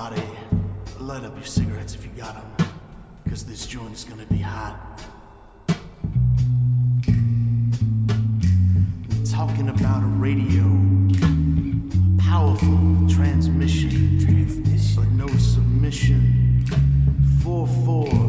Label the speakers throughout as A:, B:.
A: Everybody, light up your cigarettes if you got them, because this joint is gonna be hot. We're talking about a radio, a powerful transmission, transmission, but no submission. 4
B: 4.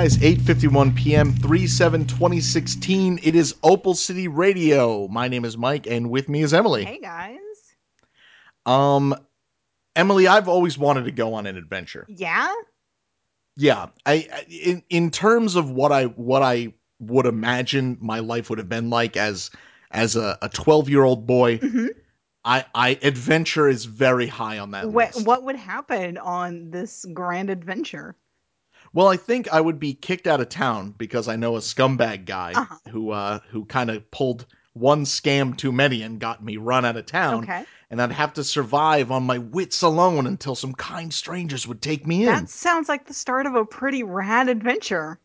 B: Guys, 8:51 p.m. 3/7/2016. It is Opal City Radio. My name is Mike and with me is Emily.
C: Hey guys.
B: Um Emily, I've always wanted to go on an adventure.
C: Yeah?
B: Yeah, I I- in in terms of what I what I would imagine my life would have been like as as a 12-year-old boy,
C: hmm
B: I I adventure is very high on that
C: What,
B: list.
C: what would happen on this grand adventure?
B: Well, I think I would be kicked out of town because I know a scumbag guy
C: Uh-huh.
B: who uh who kind of pulled one scam too many and got me run out of town.
C: Okay.
B: And I'd have to survive on my wits alone until some kind strangers would take me in.
C: That sounds like the start of a pretty rad adventure.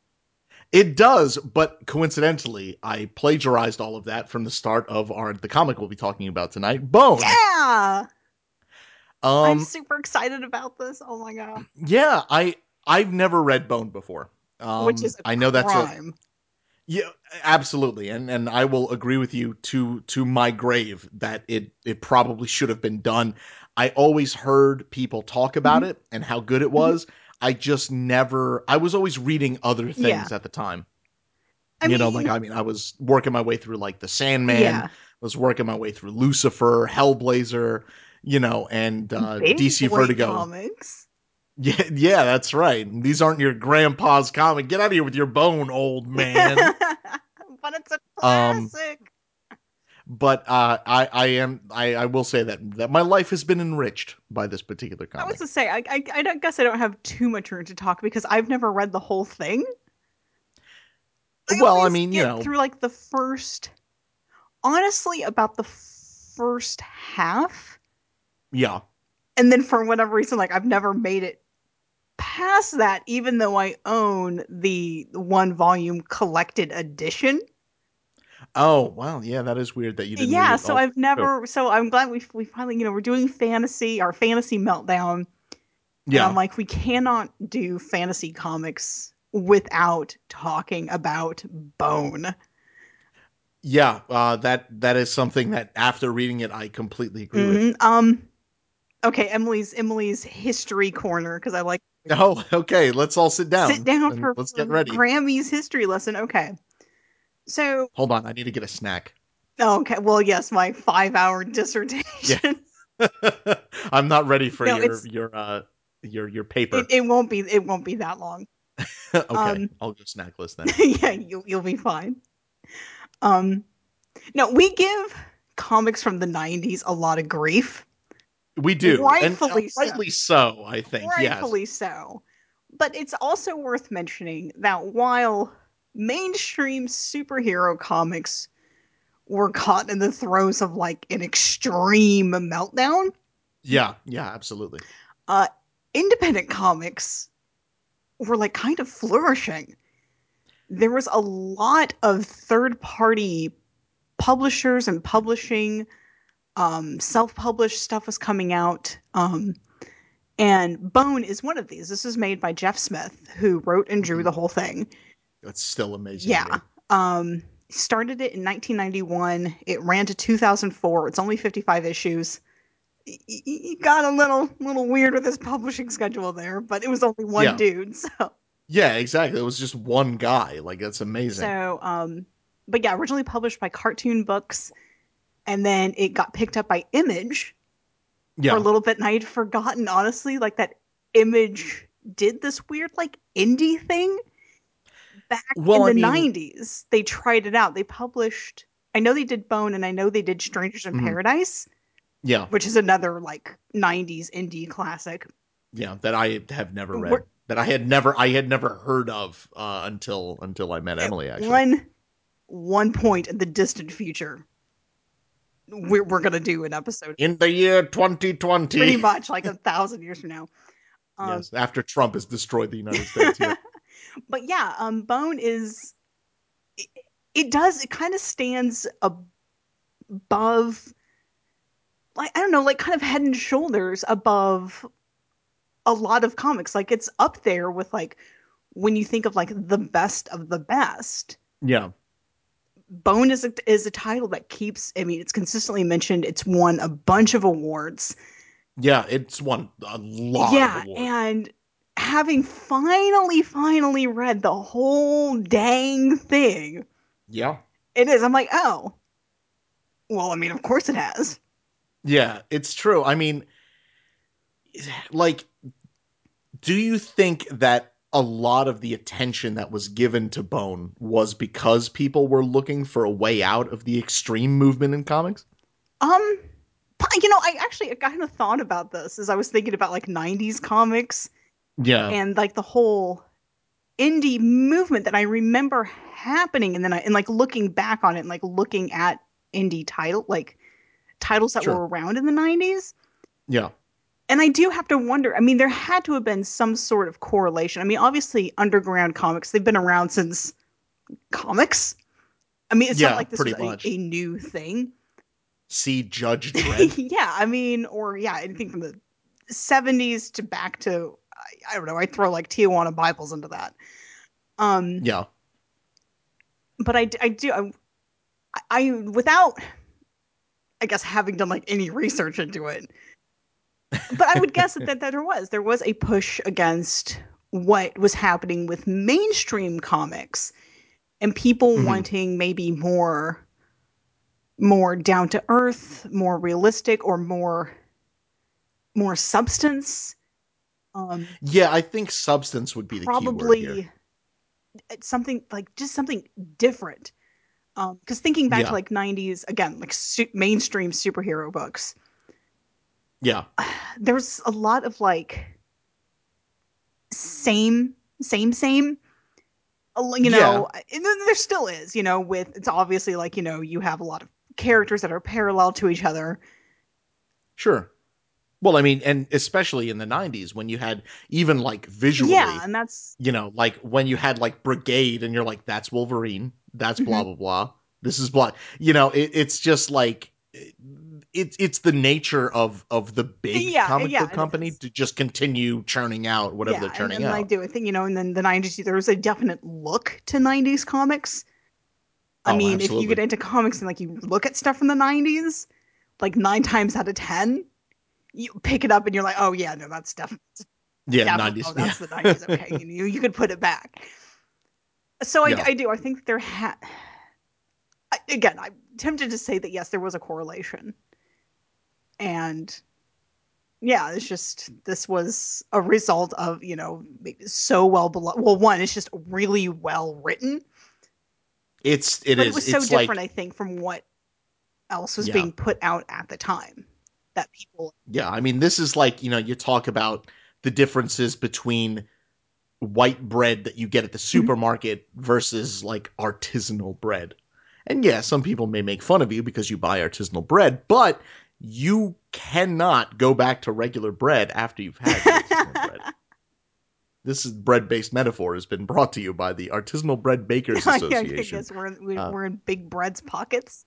B: It does, but coincidentally, I plagiarized all of that from the start of our the comic we'll be talking about tonight, Bone.
C: Yeah! I'm
B: Um
C: super excited about this. Oh my god.
B: yeah, I I've never read Bone before. Um,
C: Which is a
B: I know that's a
C: crime.
B: Yeah, absolutely, and and I will agree with you to to my grave that it it probably should have been done. I always heard people talk about
C: Mm-hmm.
B: it and how good it was. I just never. I was always reading other things
C: Yeah.
B: at the time.
C: I
B: you know, like I mean, I was working my way through like the Sandman.
C: yeah.
B: Was working my way through Lucifer, Hellblazer. You know, and uh, DC Vertigo.
C: Comics.
B: Yeah, yeah, that's right. These aren't your grandpa's comic. Get out of here with your bone, old man.
C: but it's a
B: Um,
C: classic.
B: but uh, I, I am I, I will say that that my life has been enriched by this particular comic.
C: I was to say, I, I, I guess I don't have too much room to talk because I've never read the whole thing.
B: Well, I mean, you know.
C: through like the first, honestly, about the first half,
B: yeah,
C: and then for whatever reason, like I've never made it past that, even though I own the one volume collected edition.
B: Oh wow, yeah, that is weird that you didn't.
C: yeah, so
B: Oh,
C: I've never. So I'm glad we we finally, you know, we're doing fantasy, our fantasy meltdown. And
B: yeah,
C: I'm like, we cannot do fantasy comics without talking about Bone.
B: yeah. Uh, that that is something that after reading it, I completely agree with.
C: Mhm. Um, okay, Emily's Emily's history corner because I like
B: Oh, okay. Let's all sit down.
C: sit down for
B: let's get ready.
C: Grammy's history lesson. Okay, so
B: Hold on, I need to get a snack.
C: oh, okay, well, yes, my five hour dissertation.
B: I'm not ready for
C: No,
B: your your uh your your paper.
C: It, it won't be it won't be that long.
B: okay,
C: um,
B: I'll go snackless then.
C: yeah, you you'll be fine. Um, no, we give comics from the '90s a lot of grief.
B: We do,
C: Rightfully
B: and
C: so.
B: uh, rightly so. I think. Yes.
C: rightfully so. But it's also worth mentioning that while mainstream superhero comics were caught in the throes of like an extreme meltdown,
B: Yeah. Yeah. Absolutely.
C: uh, independent comics were like kind of flourishing. There was a lot of third party publishers and publishing. Um, self published stuff was coming out. Um, and Bone is one of these. This is made by Jeff Smith, who wrote and drew
B: Mhm.
C: the whole thing.
B: That's still amazing.
C: Yeah. Um, started it in 1991. It ran to 2004. It's only 55 issues. He got a little little weird with his publishing schedule there, but it was only one
B: Yeah.
C: dude. So
B: Yeah. Exactly. It was just one guy. Like that's amazing.
C: so um, but yeah, originally published by Cartoon Books, and then it got picked up by Image
B: yeah.
C: for a little bit, and I'd forgotten honestly, like that Image did this weird like indie thing back
B: Well,
C: in the
B: mean-
C: 90s. They tried it out. They published. I know they did Bone, and I know they did Strangers in
B: Mhm.
C: Paradise.
B: Yeah,
C: which is another like 90s indie classic.
B: yeah, that I have never read.
C: We're-
B: that I had never, I had never heard of uh, until until I met Emily. Actually,
C: One one point in the distant future, we're we're gonna do an episode
B: in the year 2020,
C: pretty much like a thousand years from now. Um,
B: yes, after Trump has destroyed the United States. Yeah.
C: but yeah, um, Bone is it, it does it kind of stands above, like I don't know, like kind of head and shoulders above a lot of comics. Like it's up there with like when you think of like the best of the best.
B: yeah,
C: Bone is a, is a title that keeps. I mean, it's consistently mentioned. It's won a bunch of awards.
B: yeah, it's won a lot.
C: yeah,
B: of awards.
C: and having finally, finally read the whole dang thing,
B: yeah,
C: it is. I'm like, oh, well, I mean, of course it has.
B: Yeah, it's true. I mean, like, do you think that a lot of the attention that was given to Bone was because people were looking for a way out of the extreme movement in comics?
C: Um, you know, I actually kind of thought about this as I was thinking about like '90s comics
B: Yeah,
C: and like the whole indie movement that I remember happening, and then I and like looking back on it, and like looking at indie title like titles that
B: Sure.
C: were around in the '90s.
B: yeah,
C: and I do have to wonder. I mean, there had to have been some sort of correlation. I mean, obviously, underground comics, they've been around since comics. I mean, it's
B: Yeah,
C: not like this
B: pretty
C: a, a new thing.
B: see Judge Dredd.
C: yeah, I mean, or yeah, anything from the 70s to back to, I, I don't know, I throw like Tijuana Bibles into that. Um,
B: yeah,
C: but I, I do, I, I, without, I guess, having done like any research into it, but I would guess that, that, that there was there was a push against what was happening with mainstream comics and people
B: Mhm.
C: wanting maybe more more down to earth, more realistic or more more substance. Um
B: yeah. I think substance would be the key word here.
C: probably something like just something different. Um cuz thinking back
B: Yeah.
C: to like 90s again, like su- mainstream superhero books
B: Yeah,
C: there's a lot of like same same same you know and then there still is you know with it's obviously like you know you have a lot of characters that are parallel to each other
B: sure. Well, I mean, and especially in the '90s when you had even like visually,
C: yeah and that's
B: you know, like when you had like Brigade and you're like, that's Wolverine, that's blah
C: Mm-hmm.
B: blah blah. This is blah. You know, it, it's just like it's it's the nature of of the big
C: Yeah,
B: comic
C: yeah,
B: book company to just continue churning out whatever
C: yeah,
B: they're churning
C: and
B: out.
C: I do I think you know and then the 90s there was a definite look to 90s comics I
B: Oh,
C: mean if you get into comics and like you look at stuff from the 90s like 9 times out of 10 you pick it up and you're like oh yeah no that's definitely
B: yeah, nineties.
C: Oh, that's the 90s. Okay, you, you could put it back. So I. I do. I think there had. Again, I'm tempted to say that yes, there was a correlation, and yeah, it's just this was a result of you know so well beloved. Well, one, it's just really well written,
B: It's it is.
C: it was so
B: it's
C: different.
B: like
C: I think from what else was
B: Yeah.
C: being put out at the time that people.
B: yeah. I mean, this is like you know you talk about the differences between white bread that you get at the
C: Mm-hmm.
B: supermarket versus like artisanal bread. And yeah, some people may make fun of you because you buy artisanal bread, but you cannot go back to regular bread after you've had artisanal bread. This bread-based metaphor has been brought to you by the Artisanal Bread Bakers
C: I, I
B: Association.
C: guess we're in, we're,
B: Uh,
C: we're in Big Bread's pockets.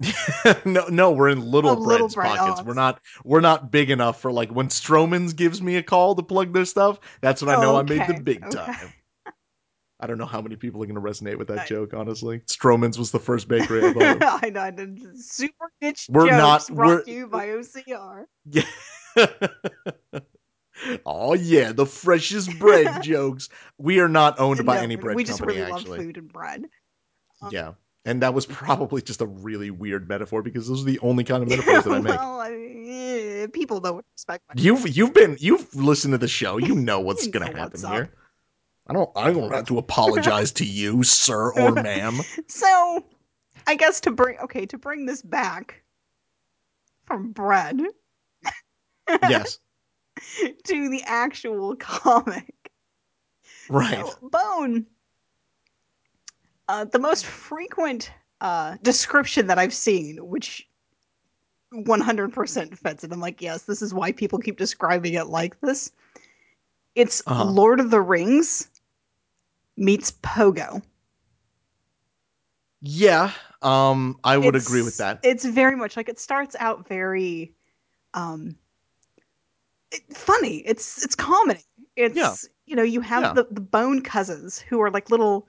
B: no, no, we're in little
C: Oh, Little
B: bread's
C: Bread.
B: pockets.
C: Oh,
B: we're not we're not big enough for like when Stroehmann's gives me a call to plug their stuff. That's when I know I made the big
C: okay.
B: time. I don't know how many people are going to resonate with that
C: I-
B: joke. Honestly, Stroehmann's was the first bakery I thought.
C: I know. I super niche
B: We're
C: jokes
B: not-
C: brought
B: we're-
C: to you by OCR.
B: Yeah. oh yeah, the freshest bread jokes. We are not owned by
C: No,
B: any bread
C: we just
B: company.
C: really
B: actually,
C: love food and bread. Um,
B: yeah. And that was probably just a really weird metaphor because those are the only kind of metaphors that I make.
C: well, I mean, eh, people don't respect my.
B: You've you've been you've listened to the show. You know what's gonna happen
C: what's
B: here.
C: up.
B: I don't I don't have to apologize to you, sir or ma'am.
C: So, I guess to bring okay to bring this back, from bread
B: Yes.
C: to the actual comic.
B: Right.
C: So, Bone. Uh, the most frequent uh, description that I've seen, which 100% fits it. I'm like, yes, this is why people keep describing it like this. It's
B: Uh-huh.
C: Lord of the Rings meets Pogo.
B: Yeah. Um, I would
C: It's-
B: agree with that.
C: It's very much like it starts out very um it- funny. It's it's comedy. It's
B: Yeah.
C: you know, you have
B: Yeah.
C: the, the bone cousins who are like little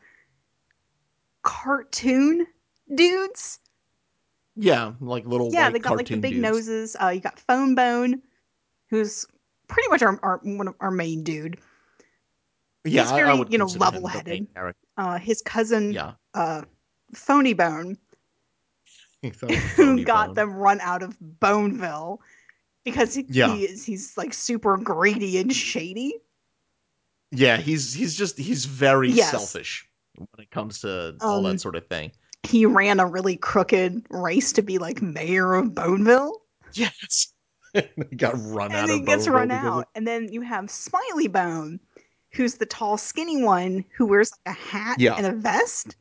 C: cartoon dudes.
B: Yeah, like little
C: yeah, they got like the big
B: dudes.
C: noses. Uh you got Fone Bone, who's pretty much our our one of our main dude.
B: Yeah,
C: He's
B: I- I
C: very,
B: would
C: you know,
B: consider
C: level-headed. Uh his cousin
B: Yeah.
C: uh Phoney Bone, who
B: Phony
C: got
B: Bone.
C: them run out of Boneville because he,
B: Yeah.
C: he is he's like super greedy and shady.
B: Yeah, he's he's just he's very
C: Yes.
B: selfish when it comes to all
C: Um,
B: that sort of thing.
C: He ran a really crooked race to be like mayor of Boneville,
B: Yes. he got run out
C: and
B: of
C: he gets
B: Boneville
C: run out.
B: of-
C: And then you have Smiley Bone, who's the tall, skinny one who wears like a hat
B: Yeah.
C: and a vest.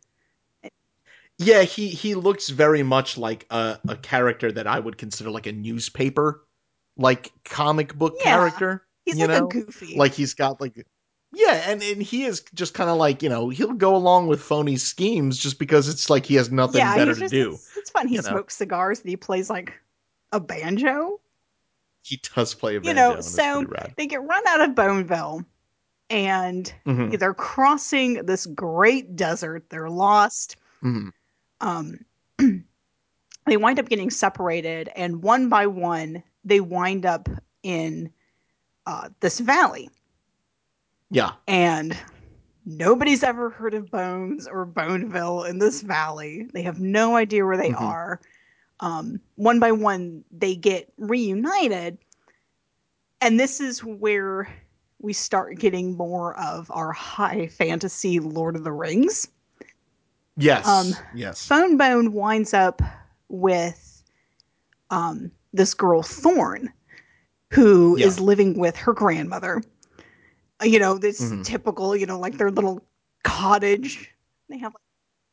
B: Yeah, he he looks very much like a, a character that I would consider like a newspaper like comic book
C: Yeah.
B: character.
C: He's
B: You
C: like
B: know,
C: a goofy.
B: Like he's got like yeah, and, and he is just kind of like, you know, he'll go along with phony schemes just because it's like he has nothing
C: yeah,
B: better
C: he's
B: to do.
C: It's, it's fun. He
B: you know.
C: smokes cigars and he plays like a banjo.
B: He does play a banjo.
C: You know, so-. They get run out of Boneville, and
B: Mhm,
C: they're crossing this great desert. They're lost.
B: mhm.
C: um, they wind up getting separated, and one by one, they wind up in uh, this valley.
B: Yeah.
C: And nobody's ever heard of Bones or Boneville in this valley. They have no idea where they
B: Mhm.
C: are. Um, one by one, they get reunited. And this is where we start getting more of our high fantasy Lord of the Rings.
B: Yes.
C: Um,
B: yes.
C: Fone Bone winds up with um, this girl Thorn, who is
B: Yeah.
C: living with her grandmother. Uh, You know, this
B: Mhm.
C: typical, you know, like their little cottage. They have, like,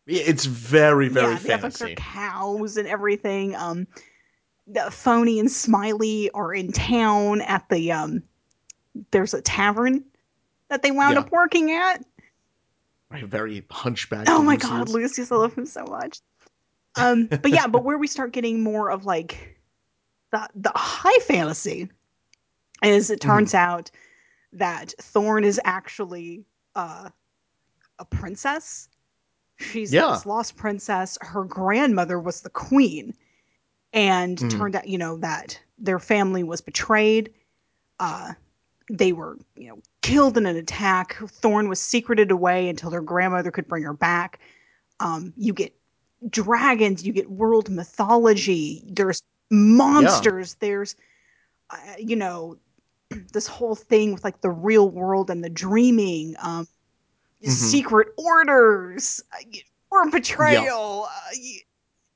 B: Yeah, It's very, very
C: yeah, they have like their cows and everything. Um, the Phony and Smiley are in town at the um. There's a tavern that they wound
B: Yeah.
C: up working at.
B: Right, very hunchback.
C: Oh my
B: Lucius.
C: god, Lucius, I love him so much. Um, but yeah, but where we start getting more of like the the high fantasy is it
B: Mm-hmm.
C: turns out that Thorn is actually uh, a princess. She's
B: Yeah.
C: this lost princess. Her grandmother was the queen, and
B: Mhm.
C: turned out you know that their family was betrayed. Uh, they were you know killed in an attack. Thorn was secreted away until their grandmother could bring her back. Um, you get dragons, you get world mythology. There's monsters. There's uh, you know this whole thing with like the real world and the dreaming. Um,
B: Mhm.
C: secret orders uh, or betrayal. Uh, y-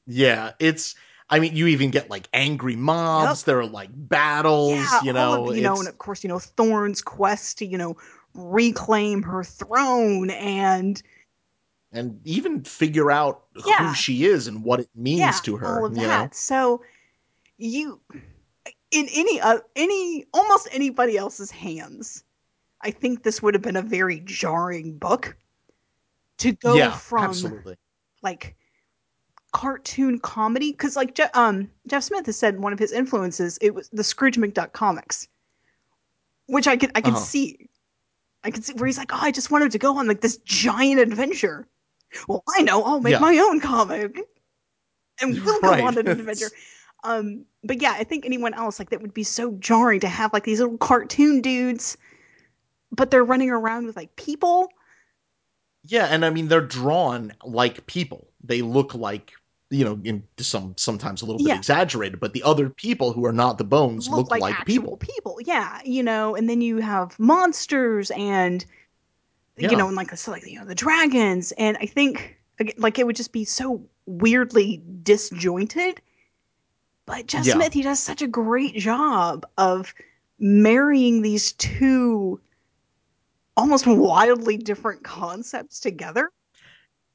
B: Yeah, it's. I mean, you even get like angry mobs. There are like battles.
C: yeah,
B: you know,
C: of, you know, and of course, you know, Thorn's quest to you know reclaim her throne and
B: and even figure out
C: Yeah.
B: who she is and what it means
C: yeah,
B: to her.
C: all of
B: you
C: that.
B: know,
C: So you in any uh, any almost anybody else's hands, I think this would have been a very jarring book to go
B: yeah,
C: from
B: absolutely.
C: like cartoon comedy because like Je- um Jeff Smith has said one of his influences it was the Scrooge McDuck comics, which I can I can
B: Uh-huh.
C: see, I can see where he's like, oh, I just wanted to go on like this giant adventure. Well, I know I'll make
B: Yeah.
C: my own comic, and we'll go on an adventure. Um, but yeah, I think anyone else like that would be so jarring to have like these little cartoon dudes, but they're running around with like people.
B: Yeah, and I mean they're drawn like people. They look like you know, in some sometimes a little bit
C: Yeah.
B: exaggerated, but the other people who are not the bones look, like,
C: actual
B: people.
C: Yeah, you know, and then you have monsters and
B: Yeah.
C: you know, and like said, like you know, the dragons, and I think like it would just be so weirdly disjointed But Jeff
B: Yeah.
C: Smith, he does such a great job of marrying these two almost wildly different concepts together.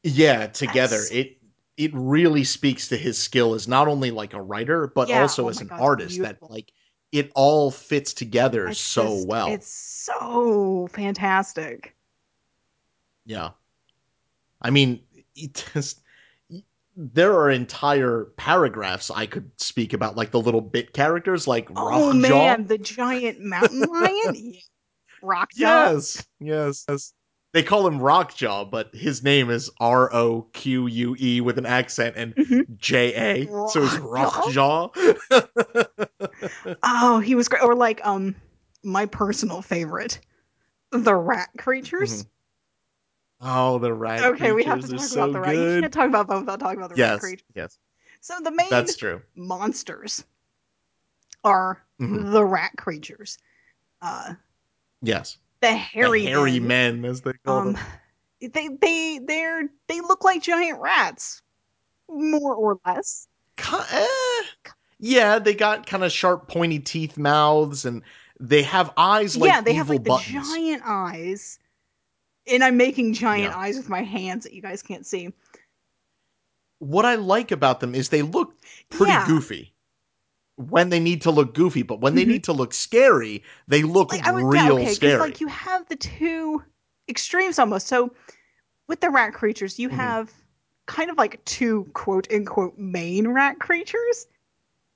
B: Yeah, together
C: That's-
B: it it really speaks to his skill as not only like a writer but
C: Yeah,
B: also
C: oh
B: as an
C: God,
B: artist
C: beautiful.
B: that like it all fits together
C: It's
B: so
C: just-
B: well.
C: It's so fantastic.
B: Yeah. I mean, it just there are entire paragraphs I could speak about, like the little bit characters, like
C: Oh man, the giant mountain lion? Rockjaw?
B: Yes, yes, yes. They call him Rockjaw, but his name is R O Q U E with an accent and
C: Mhm.
B: J A, so it's
C: Rockjaw?
B: Rockjaw.
C: Oh, he was great. Or like um my personal favorite, the rat creatures.
B: oh, the rat.
C: Okay, we have to talk
B: are
C: about
B: so
C: the rat. You can't talk about both without talking about the rat creatures.
B: yes,
C: So the main
B: that's true.
C: monsters are
B: Mhm.
C: the rat creatures. Uh
B: Yes,
C: the
B: the
C: hairy,
B: hairy
C: men.
B: men, as they call
C: Um
B: them.
C: they they they're they look like giant rats. More or less.
B: Eh, yeah, they got kind of sharp, pointy teeth, mouths, and they have eyes like
C: yeah, they have like the giant eyes. And I'm making giant
B: Yeah.
C: eyes with my hands that you guys can't see.
B: What I like about them is they look pretty
C: Yeah.
B: goofy when they need to look goofy, but when they
C: Mhm.
B: need to look scary, they look
C: Like I would
B: real
C: okay,
B: scary.
C: like you have the two extremes almost. So with the rat creatures, you
B: Mhm.
C: have kind of like two quote unquote main rat creatures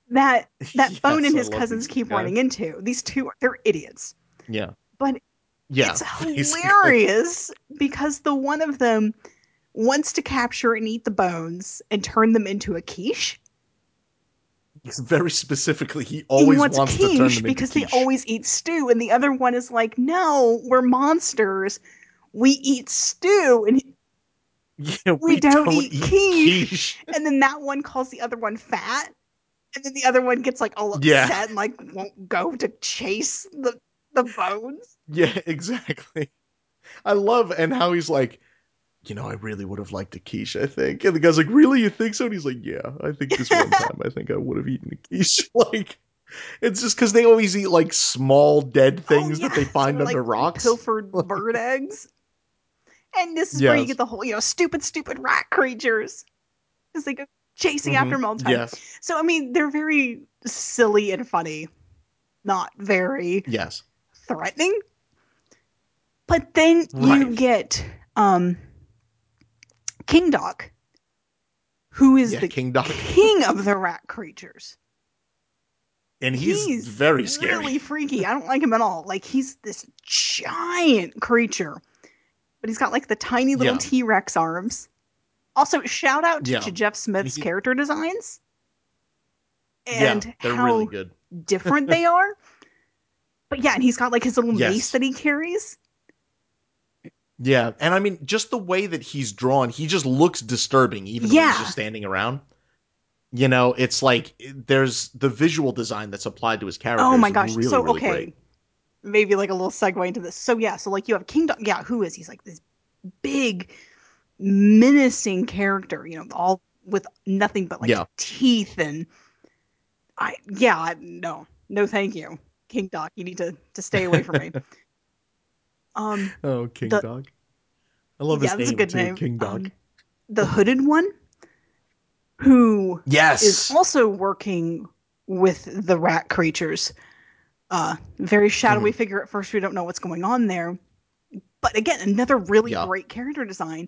C: that that
B: Yes,
C: Bone and his cousins keep
B: guys.
C: running into. These two they're idiots.
B: Yeah,
C: But
B: yeah,
C: it's
B: basically.
C: hilarious because the one of them wants to capture and eat the bones and turn them into a quiche.
B: Very specifically, he
C: He
B: always
C: wants,
B: wants, to turn
C: quiche
B: them
C: because
B: into
C: they always eat stew, and the other one is like, "No, we're monsters. We eat stew." And
B: yeah,
C: we don't eat quiche.
B: quiche.
C: and then that one calls the other one fat, and then the other one gets like all upset
B: Yeah.
C: and like won't go to chase the the bones.
B: Yeah, exactly. I love and how he's like, you know, I really would have liked a quiche, I think. And the guy's like, Really, you think so? And he's like, Yeah, I think this one time I think I would have eaten a quiche. like it's just because they always eat like small dead things
C: Oh,
B: that they find under
C: like,
B: rocks.
C: pilfered bird eggs. And this is where you get the whole, you know, stupid, stupid rat creatures. Because they go chasing
B: Mhm.
C: after them all the time.
B: Yes.
C: So, I mean, they're very silly and funny, not very
B: Yes.
C: threatening. But then you
B: Right.
C: get um, King Dog, who is
B: Yeah,
C: the
B: King Dog.
C: king of the rat creatures.
B: And he's,
C: he's
B: very scary.
C: Really freaky. I don't like him at all. Like he's this giant creature, but he's got like the tiny little
B: Yeah.
C: T Rex arms. Also, shout out to,
B: Yeah.
C: to Jeff Smith's character designs and
B: yeah, they're
C: how
B: really good.
C: different they are. But yeah, and he's got like his little
B: Yes.
C: mace that he carries.
B: Yeah, and I mean, just the way that he's drawn, he just looks disturbing, even when
C: Yeah.
B: he's just standing around. You know, it's like there's the visual design that's applied to his character.
C: Oh my gosh!
B: really,
C: so
B: really
C: okay,
B: great.
C: maybe like a little segue into this. So yeah, so like you have King Kingdom. Yeah, who is he's like this big, menacing character. You know, all with nothing but like
B: Yeah.
C: teeth and I. Yeah, I, no, no, thank you, King Doc. You need to to stay away from me. um,
B: Oh, King
C: The-
B: Dog. I love
C: yeah,
B: his
C: that's
B: name
C: a good
B: too,
C: name.
B: King Dog.
C: Um, the hooded one, who
B: yes.
C: is also working with the rat creatures. Uh, very shadowy
B: Mm-hmm.
C: figure at first. We don't know what's going on there. But again, another really
B: Yeah.
C: great character design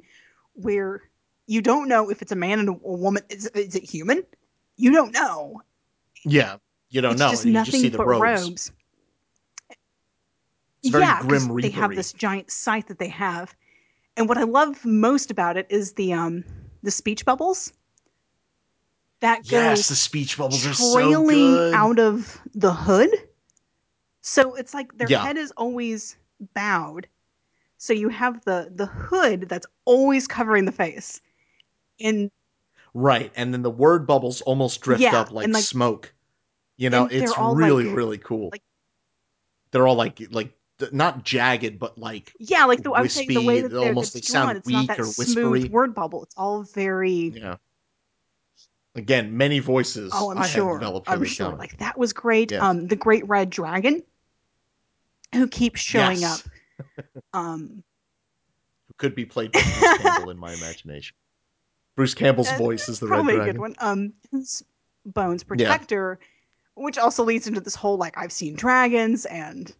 C: where you don't know if it's a man and a, a woman. Is, is it human? You don't know.
B: yeah, you don't
C: it's
B: know.
C: just
B: you
C: nothing
B: just see the
C: but
B: robes.
C: robes.
B: It's very
C: yeah,
B: Grim
C: they have this giant scythe that they have, and what I love most about it is the um the speech bubbles that go
B: Yes, the speech bubbles are so
C: trailing
B: good.
C: out of the hood. So it's like their
B: Yeah.
C: head is always bowed. So you have the the hood that's always covering the face. And
B: Right, and then the word bubbles almost drift
C: Yeah,
B: up like,
C: like-
B: smoke. You know, it's really,
C: like-
B: really cool.
C: like-
B: they're all like like not jagged, but like
C: yeah, like the I would say the way that they're
B: almost
C: it's
B: they sound
C: drawn, it's not
B: weak
C: that
B: or
C: smooth
B: whispery.
C: word bubble. It's all very
B: yeah. Again, many voices.
C: Oh, I'm
B: I
C: sure.
B: developed
C: I'm sure. Like that was great. Um, the Great Red Dragon, who keeps showing
B: Yes.
C: up. Um,
B: Who could be played by Bruce Campbell in my imagination. Bruce Campbell's
C: Uh,
B: voice is the
C: probably
B: Red
C: a
B: Dragon.
C: good one. Um, his Bones Protector, which also leads into this whole like I've seen dragons and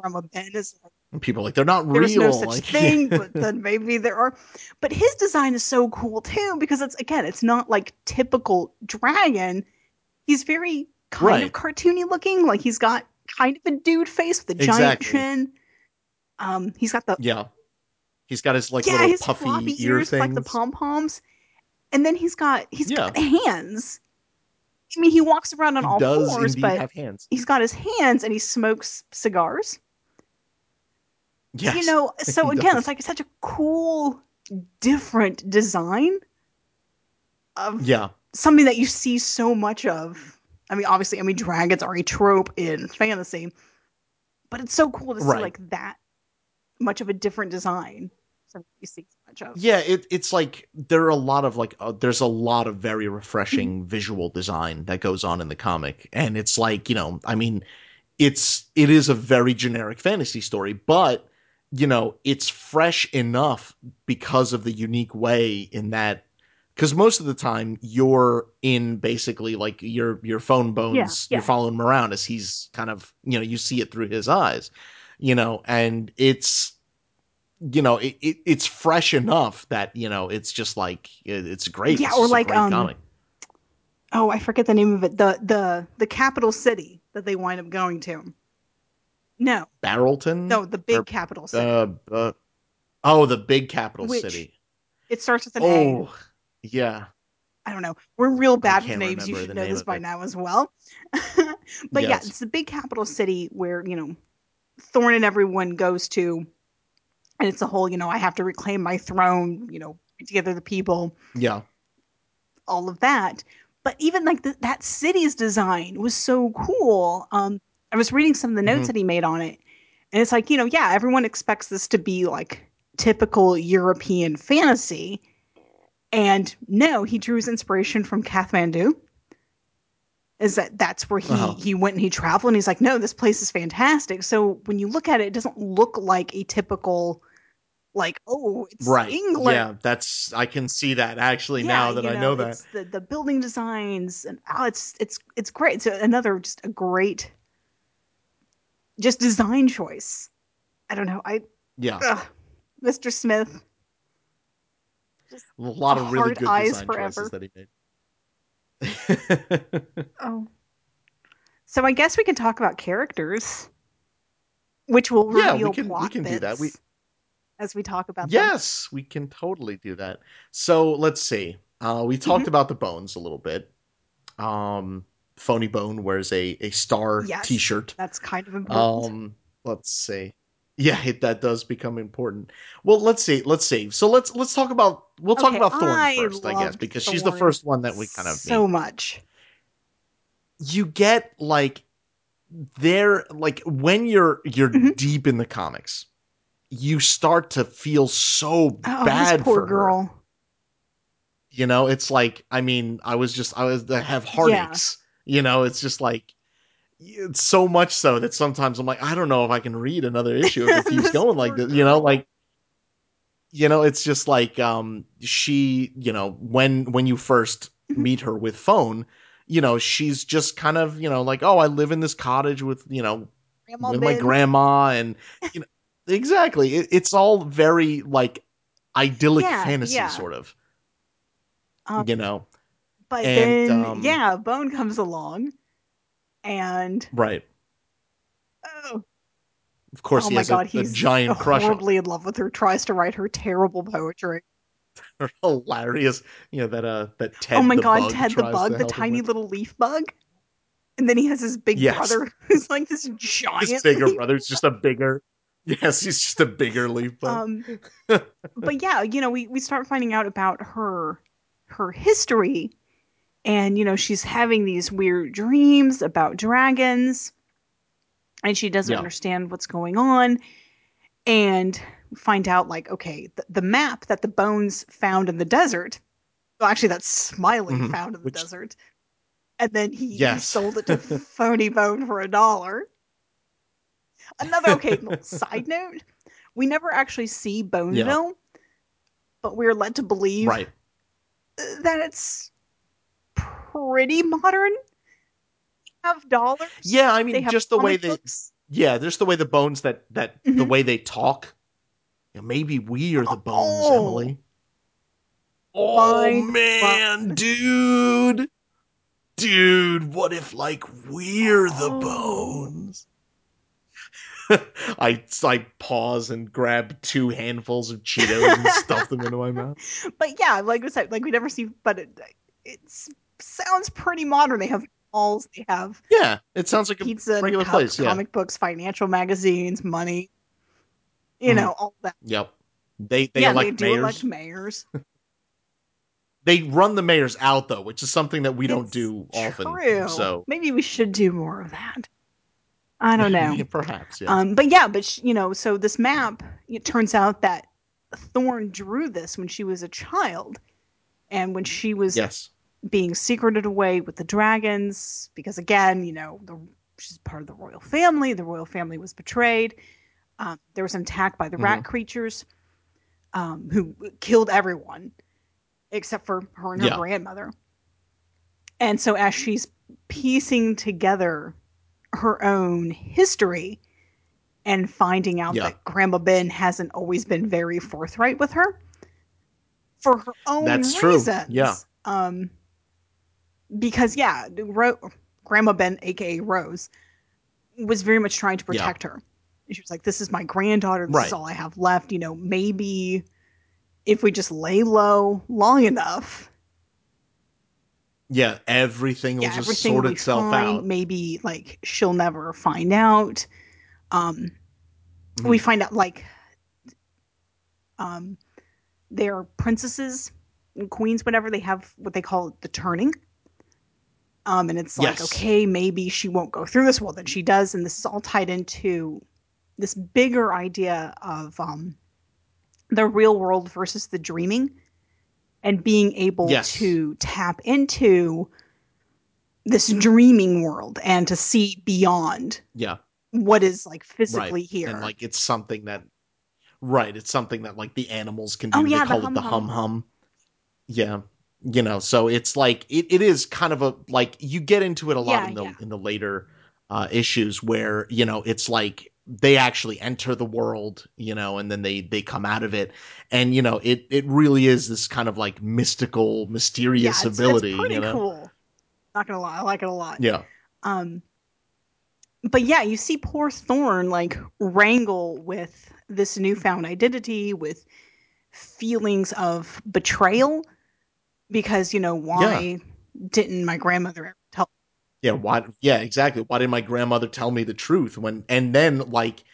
C: Grandma Ben is like,
B: And people are like they're not
C: there's
B: real.
C: no such
B: like,
C: thing, but then maybe there are. But his design is so cool too because it's again, it's not like typical dragon. He's very kind of cartoony looking. Like he's got kind of a dude face with a giant
B: Exactly.
C: chin. Um, he's got the
B: yeah. He's got his like
C: yeah,
B: little
C: his
B: puffy ear
C: ears
B: things.
C: like the pom poms, and then he's got he's
B: Yeah.
C: got hands. I mean, he walks around on
B: he
C: all fours, but he's got his hands and he smokes cigars.
B: Yes.
C: You know, so again,
B: does.
C: it's like such a cool, different design of
B: Yeah.
C: something that you see so much of. I mean, obviously, I mean, dragons are a trope in fantasy, but it's so cool to see like that much of a different design. Something you see so much of.
B: Yeah, it, it's like there are a lot of like uh, there's a lot of very refreshing visual design that goes on in the comic, and it's like you know, I mean, it's it is a very generic fantasy story, but you know, it's fresh enough because of the unique way in that because most of the time you're in basically like your your Fone Bones,
C: Yeah, yeah.
B: you're following him around as he's kind of you know you see it through his eyes, you know, and it's you know it, it it's fresh enough that you know it's just like it, it's great.
C: Yeah,
B: It's
C: or like, um,
B: comic.
C: Oh, I forget the name of it. The the the capital city that they wind up going to. No,
B: Barrelton.
C: no, the big
B: or,
C: capital city.
B: Uh, uh, oh, the big capital
C: Which-
B: city.
C: it starts with an A.
B: Oh, yeah.
C: I don't know. We're real bad with names. You should know this by
B: it.
C: now as well. but yeah, it's the big capital city where, you know, Thorn and everyone goes to. And it's a whole, you know, I have to reclaim my throne, you know, together the people,
B: Yeah.
C: all of that. But even like the, that city's design was so cool. Um, I was reading some of the notes
B: Mhm.
C: that he made on it. And it's like, you know, yeah, everyone expects this to be like typical European fantasy. And no, he drew his inspiration from Kathmandu. Is that that's where he
B: Uh-huh.
C: he went and he traveled and he's like, no, this place is fantastic. So when you look at it, it doesn't look like a typical, like, oh, it's
B: Right.
C: England.
B: Yeah, that's I can see that actually
C: Yeah,
B: now that
C: you
B: I know that.
C: the the building designs and oh, it's it's it's great. So another just a great, just design choice. I don't know. I
B: Yeah.
C: ugh, Mr. Smith.
B: A lot of really good
C: eyes
B: design
C: forever.
B: choices that he made.
C: Oh. So I guess we can talk about characters, which will reveal
B: Yeah, we can- we
C: plot
B: can do that. We-
C: as we talk about them.
B: yes, we can totally do that. So let's see. Uh, we talked
C: Mm-hmm.
B: about the bones a little bit. Um, Phoney Bone wears a a star
C: Yes.
B: T-shirt.
C: That's kind of important.
B: Um, let's see. Yeah, it, that does become important. Well, let's see. Let's see. So let's let's talk about we'll talk
C: Okay,
B: about Thorn
C: I
B: first, I guess, because she's the first one that we kind of
C: so
B: meet.
C: much.
B: You get like there like when you're you're
C: Mhm.
B: deep in the comics, you start to feel so
C: Oh,
B: bad
C: poor
B: for her.
C: girl.
B: You know, it's like I mean, I was just I was I have heartaches. You know, it's just like it's so much so that sometimes I'm like, I don't know if I can read another issue if it keeps going like this. You know, like you know, it's just like um she, you know, when when you first
C: Mhm.
B: meet her with Fone, you know, she's just kind of, you know, like, oh, I live in this cottage with, you know,
C: Grandma
B: with my grandma and you know exactly. It, it's all very like idyllic
C: Yeah,
B: fantasy
C: yeah.
B: sort of.
C: Um,
B: you know.
C: But
B: And,
C: then,
B: um,
C: yeah, Bone comes along, and
B: Right.
C: oh,
B: Of course
C: oh
B: he
C: my
B: has
C: god,
B: a, a
C: he's
B: giant crush
C: horribly in love with her. Tries to write her terrible poetry.
B: Hilarious. You know, that uh that Ted
C: oh my god, Ted the bug, the tiny little leaf bug, and then he has his big
B: Yes.
C: brother who's like this giant.
B: his bigger brother's just a bigger Yes, he's just a bigger leaf bug.
C: um but yeah you know we we start finding out about her her history and you know she's having these weird dreams about dragons and she doesn't
B: Yeah.
C: understand what's going on and find out like okay the, the map that the bones found in the desert Well, actually, that's Smiley
B: Mhm.
C: found in the
B: Which-
C: desert, and then he,
B: Yes.
C: sold it to Phoney Bone for a dollar. Another okay side note: we never actually see Boneville, but we're led to believe
B: Right.
C: that it's pretty modern. Have dollars.
B: Yeah, I mean, just the way they, yeah, just the way the bones that that the
C: Mhm.
B: way they talk. Yeah, maybe we are the bones,
C: Oh.
B: Emily. Oh man, dude, dude, what if like we're the
C: Oh.
B: bones? I I pause and grab two handfuls of Cheetos and stuff them into my mouth.
C: But yeah, like I said, like we never see, but it it's sounds pretty modern. They have malls, they have
B: Yeah, it sounds like a
C: pizza, and
B: regular
C: cups,
B: place. Yeah,
C: comic books, financial magazines, money. You
B: Mhm.
C: know all that.
B: yep. They they
C: yeah,
B: elect
C: they do
B: mayors.
C: elect mayors.
B: They run the mayors out though, which is something that we don't
C: It's
B: do often.
C: True.
B: So
C: maybe we should do more of that. I don't know.
B: perhaps. Yeah.
C: Um, but yeah, but sh- you know, so this map, it turns out that Thorn drew this when she was a child, and when she was
B: yes.
C: Being secreted away with the dragons, because again, you know, the, she's part of the royal family. The royal family was betrayed. Um, there was an attack by the rat creatures, um, who killed everyone except for her and her
B: Yeah.
C: grandmother. And so, as she's piecing together her own history and finding out
B: Yeah.
C: that Grandma Ben hasn't always been very forthright with her for her own
B: That's true.
C: reasons.
B: Yeah.
C: Um, because yeah, Ro- Grandma Ben, aka Rose, was very much trying to
B: Yeah.
C: protect her. She was like, "This is my granddaughter. This
B: Right.
C: is all I have left. You know, maybe if we just lay low long enough,
B: Yeah, everything will
C: yeah,
B: just
C: everything
B: sort
C: will
B: itself
C: fine.
B: out.
C: Maybe like she'll never find out. Um,
B: Mhm.
C: we find out like, um, they're princesses and queens, whatever. They have what they call the turning. Um, and it's like,
B: Yes.
C: okay, maybe she won't go through this. Well, then she does, and this is all tied into this bigger idea of um, the real world versus the dreaming, and being able
B: Yes.
C: to tap into this dreaming world and to see beyond
B: Yeah,
C: what is like
B: right.
C: physically here.
B: And like it's something that right, it's something that like the animals can do
C: Oh,
B: do.
C: yeah,
B: they
C: the
B: call it the
C: hum-hum.
B: hum. Yeah. You know, so it's like it, it is kind of a like you get into it a lot
C: Yeah,
B: in the
C: yeah.
B: in the later uh issues where, you know, it's like they actually enter the world, you know, and then they they come out of it. And you know, it it really is this kind of like mystical, mysterious
C: yeah, it's,
B: ability,
C: it's pretty
B: you know.
C: cool. Not gonna lie, I like it a lot.
B: Yeah.
C: Um, but yeah, you see poor Thorn like wrangle with this newfound identity, with feelings of betrayal, because you know why didn't my grandmother ever tell?
B: Yeah, why yeah, exactly. Why did my grandmother tell me the truth when and then like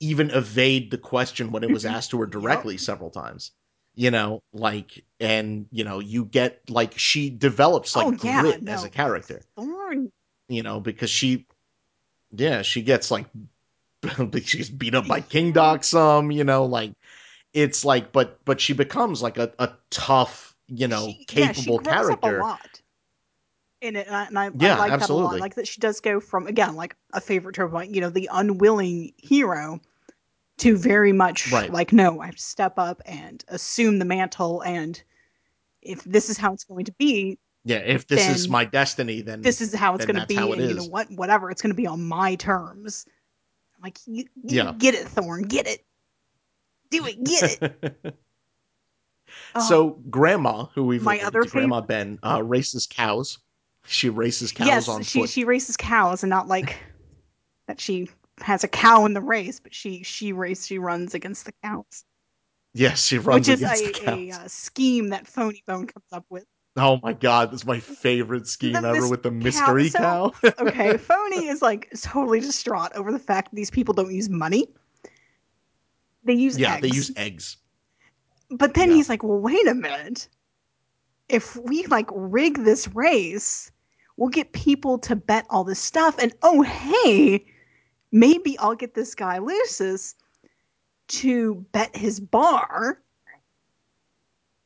B: even evade the question when it was asked to her directly several times. You know, like and you know, you get like she develops like
C: oh yeah,
B: grit
C: no,
B: as a character,
C: Thorn.
B: you know, because she yeah, she gets like she's beat up by King Doc some, you know, like it's like but but she becomes like a, a tough, you know,
C: she, yeah,
B: capable
C: grows
B: character.
C: Up a lot. In it, and I, and I,
B: Yeah,
C: I like that a
B: absolutely.
C: lot. Like that she does go from again, like a favorite term, like you know, the unwilling hero, to very much
B: Right.
C: like no, I have to step up and assume the mantle, and if this is how it's going to be,
B: Yeah, if this is my destiny, then
C: this is how it's going to be, and you know what, whatever, it's going to be on my terms. I'm like, you, you
B: Yeah.
C: get it, Thorn, get it, do it, get it. Oh,
B: So grandma, who we've
C: My other
B: to, grandma Ben, uh, races cows. She races cows
C: yes,
B: on
C: she
B: foot.
C: she races cows, and not like that she has a cow in the race, but she she race she runs against the cows,
B: yes, she runs
C: which is
B: against
C: a,
B: the cows.
C: a uh, scheme that Phoney Bone comes up with.
B: oh my god, that's my favorite scheme
C: The
B: ever with the
C: cow-
B: mystery
C: so-
B: cow.
C: Okay, Phony is like totally distraught over the fact that these people don't use money; they use
B: yeah,
C: eggs.
B: they use eggs.
C: But then
B: Yeah.
C: he's like, well, wait a minute. If we like rig this race, we'll get people to bet all this stuff. And oh, hey, maybe I'll get this guy Lucius to bet his bar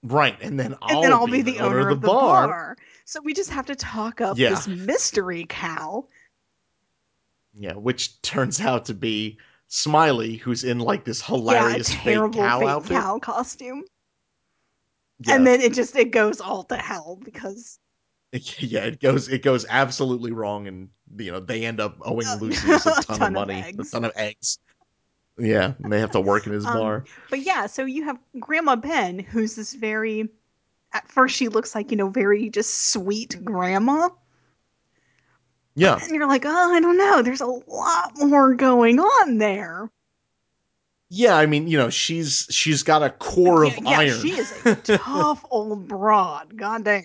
B: Right, and then I'll,
C: and then I'll
B: be,
C: be, the, owner of the, bar. So we just have to talk up
B: Yeah.
C: this mystery cow.
B: Yeah, which turns out to be Smiley, who's in like this
C: Yeah, a
B: hilarious fake cow
C: fake
B: outfit.
C: cow costume.
B: Yeah.
C: And then it just it goes all to hell because
B: yeah, it goes it goes absolutely wrong, and you know they end up owing
C: Uh,
B: Lucius a
C: a
B: ton,
C: ton
B: of
C: of
B: money, a ton of eggs. Yeah, and they have to work in his
C: Um,
B: bar.
C: But yeah, so you have Grandma Ben, who's this very. At first, she looks like you know very just sweet grandma,
B: Yeah,
C: and you're like, oh, I don't know. There's a lot more going on there.
B: yeah. I mean, you know, she's she's got a core of
C: yeah, yeah,
B: iron.
C: she is a tough old broad. Goddamn.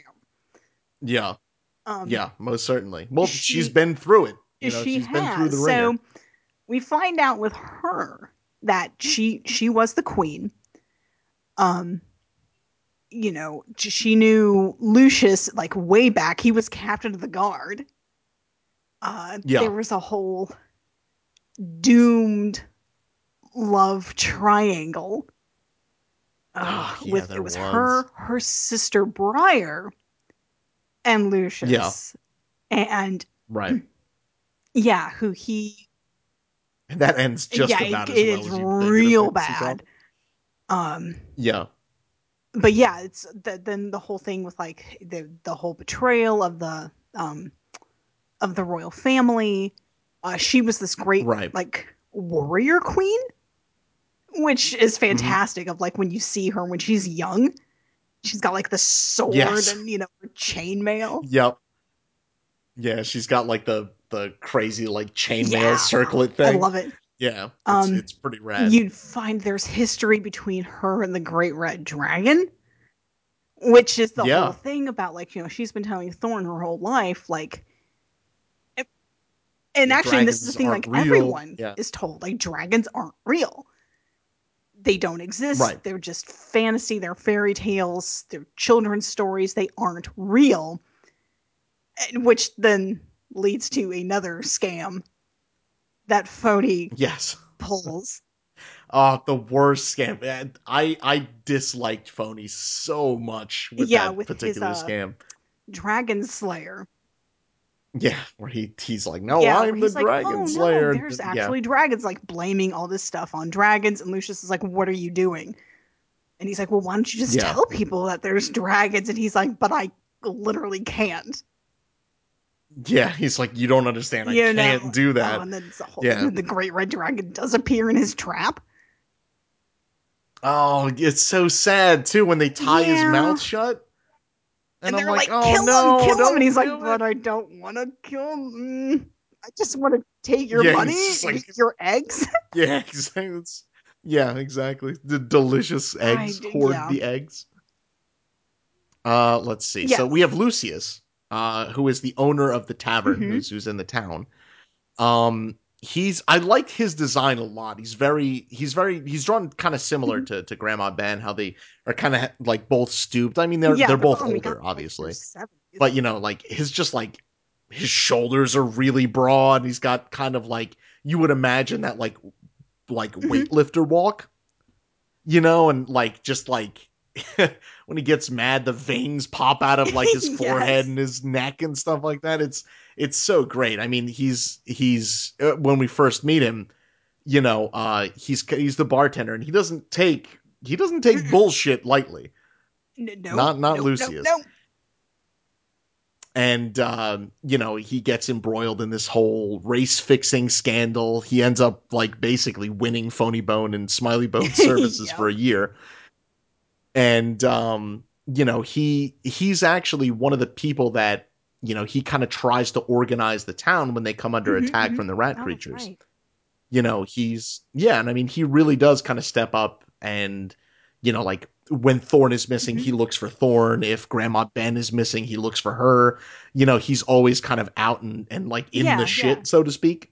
B: yeah,
C: Um,
B: yeah, most certainly. Well,
C: she-
B: she's been through it. You know,
C: she
B: she's
C: has.
B: been through the ringer.
C: So we find out with her that she she was the queen. Um, you know, she knew Lucius like way back. He was captain of the guard. Uh,
B: Yeah.
C: there was a whole doomed love triangle. Uh,
B: Oh, yeah,
C: with it was,
B: was.
C: her, her sister Briar, and Lucius. And
B: right,
C: yeah, who he
B: and that ends just
C: yeah,
B: about
C: it,
B: as
C: it
B: well
C: is
B: as you'd think it
C: real bad. Um,
B: Yeah,
C: but yeah, it's the, then the whole thing with like the the whole betrayal of the um of the royal family. Uh, she was this great
B: Right.
C: like warrior queen, which is
B: Mm-hmm.
C: fantastic. Of like when you see her when she's young, she's got like the sword
B: Yes.
C: and you know chainmail.
B: Yep. Yeah, she's got like the the crazy like chainmail
C: Yeah.
B: circlet thing.
C: I love it.
B: Yeah, it's,
C: Um,
B: it's pretty rad.
C: You'd find there's history between her and the Great Red Dragon, which is the
B: Yeah.
C: whole thing about like you know she's been telling Thorn her whole life like. And-
B: The
C: actually, and this is the thing. Like
B: real.
C: everyone
B: Yeah.
C: is told, like dragons aren't real. They don't exist.
B: Right.
C: They're just fantasy. They're fairy tales. They're children's stories. They aren't real. And which then leads to another scam that Phoney
B: yes.
C: pulls.
B: Oh, the worst scam. I I disliked Phoney so much with
C: Yeah,
B: that
C: with his,
B: particular
C: uh,
B: scam.
C: Dragon Slayer.
B: Yeah, where he he's like, "No,
C: yeah,
B: I'm the
C: like, oh,
B: Dragon
C: oh,
B: Slayer."
C: No, there's
B: Yeah.
C: actually dragons, like blaming all this stuff on dragons, and Lucius is like, "What are you doing?" And he's like, "Well, why don't you just
B: Yeah.
C: tell people that there's dragons?" And he's like, "But I literally can't."
B: Yeah, he's like, "You don't understand. I
C: You
B: can't
C: know?
B: do
C: Oh,
B: that."
C: and then whole
B: Yeah.
C: the great red dragon does appear in his trap.
B: Oh, it's so sad too when they tie his mouth shut.
C: And,
B: And, I'm
C: they're
B: like,
C: like,
B: "Oh
C: "Kill
B: no,
C: him, kill him!"
B: don't
C: And he's like,
B: do
C: "But
B: it."
C: I don't want to kill him. I just want to take your
B: Yeah,
C: money,
B: like-
C: your eggs."
B: Yeah, exactly. It's- yeah, exactly. The delicious eggs.
C: d-
B: Hoard
C: yeah.
B: the eggs. Uh, let's see. So we have Lucius, uh, who is the owner of the tavern,
C: Mhm.
B: who's, who's in the town. Um, he's I like his design a lot. He's very he's very he's drawn kind of similar
C: Mm-hmm.
B: to to Grandma Ben, how they are kind of like both stooped. I mean, they're
C: yeah,
B: they're both
C: oh
B: older,
C: God,
B: obviously
C: they're 70s.
B: but you know like his just like his shoulders are really broad he's got kind of like you would imagine that like like
C: Mhm.
B: weightlifter walk you know and like just like when he gets mad the veins pop out of like his
C: Yes.
B: forehead and his neck and stuff like that it's it's so great i mean he's he's uh, when we first meet him you know uh he's he's the bartender and he doesn't take he doesn't take bullshit lightly
C: no,
B: not- not
C: no,
B: Lucius.
C: No, no.
B: and um, you know he gets embroiled in this whole race fixing scandal. He ends up like basically winning Phoney Bone and Smiley Bone services
C: Yep.
B: for a year, and um, you know he he's actually one of the people that you know he kind of tries to organize the town when they come under
C: Mhm,
B: attack
C: mhm.
B: from the rat
C: Oh,
B: creatures
C: right.
B: you know he's yeah and i mean he really does kind of step up and you know like when thorn is missing
C: Mhm.
B: he looks for thorn if grandma ben is missing he looks for her you know he's always kind of out and, and like in
C: Yeah,
B: the shit
C: yeah.
B: so to speak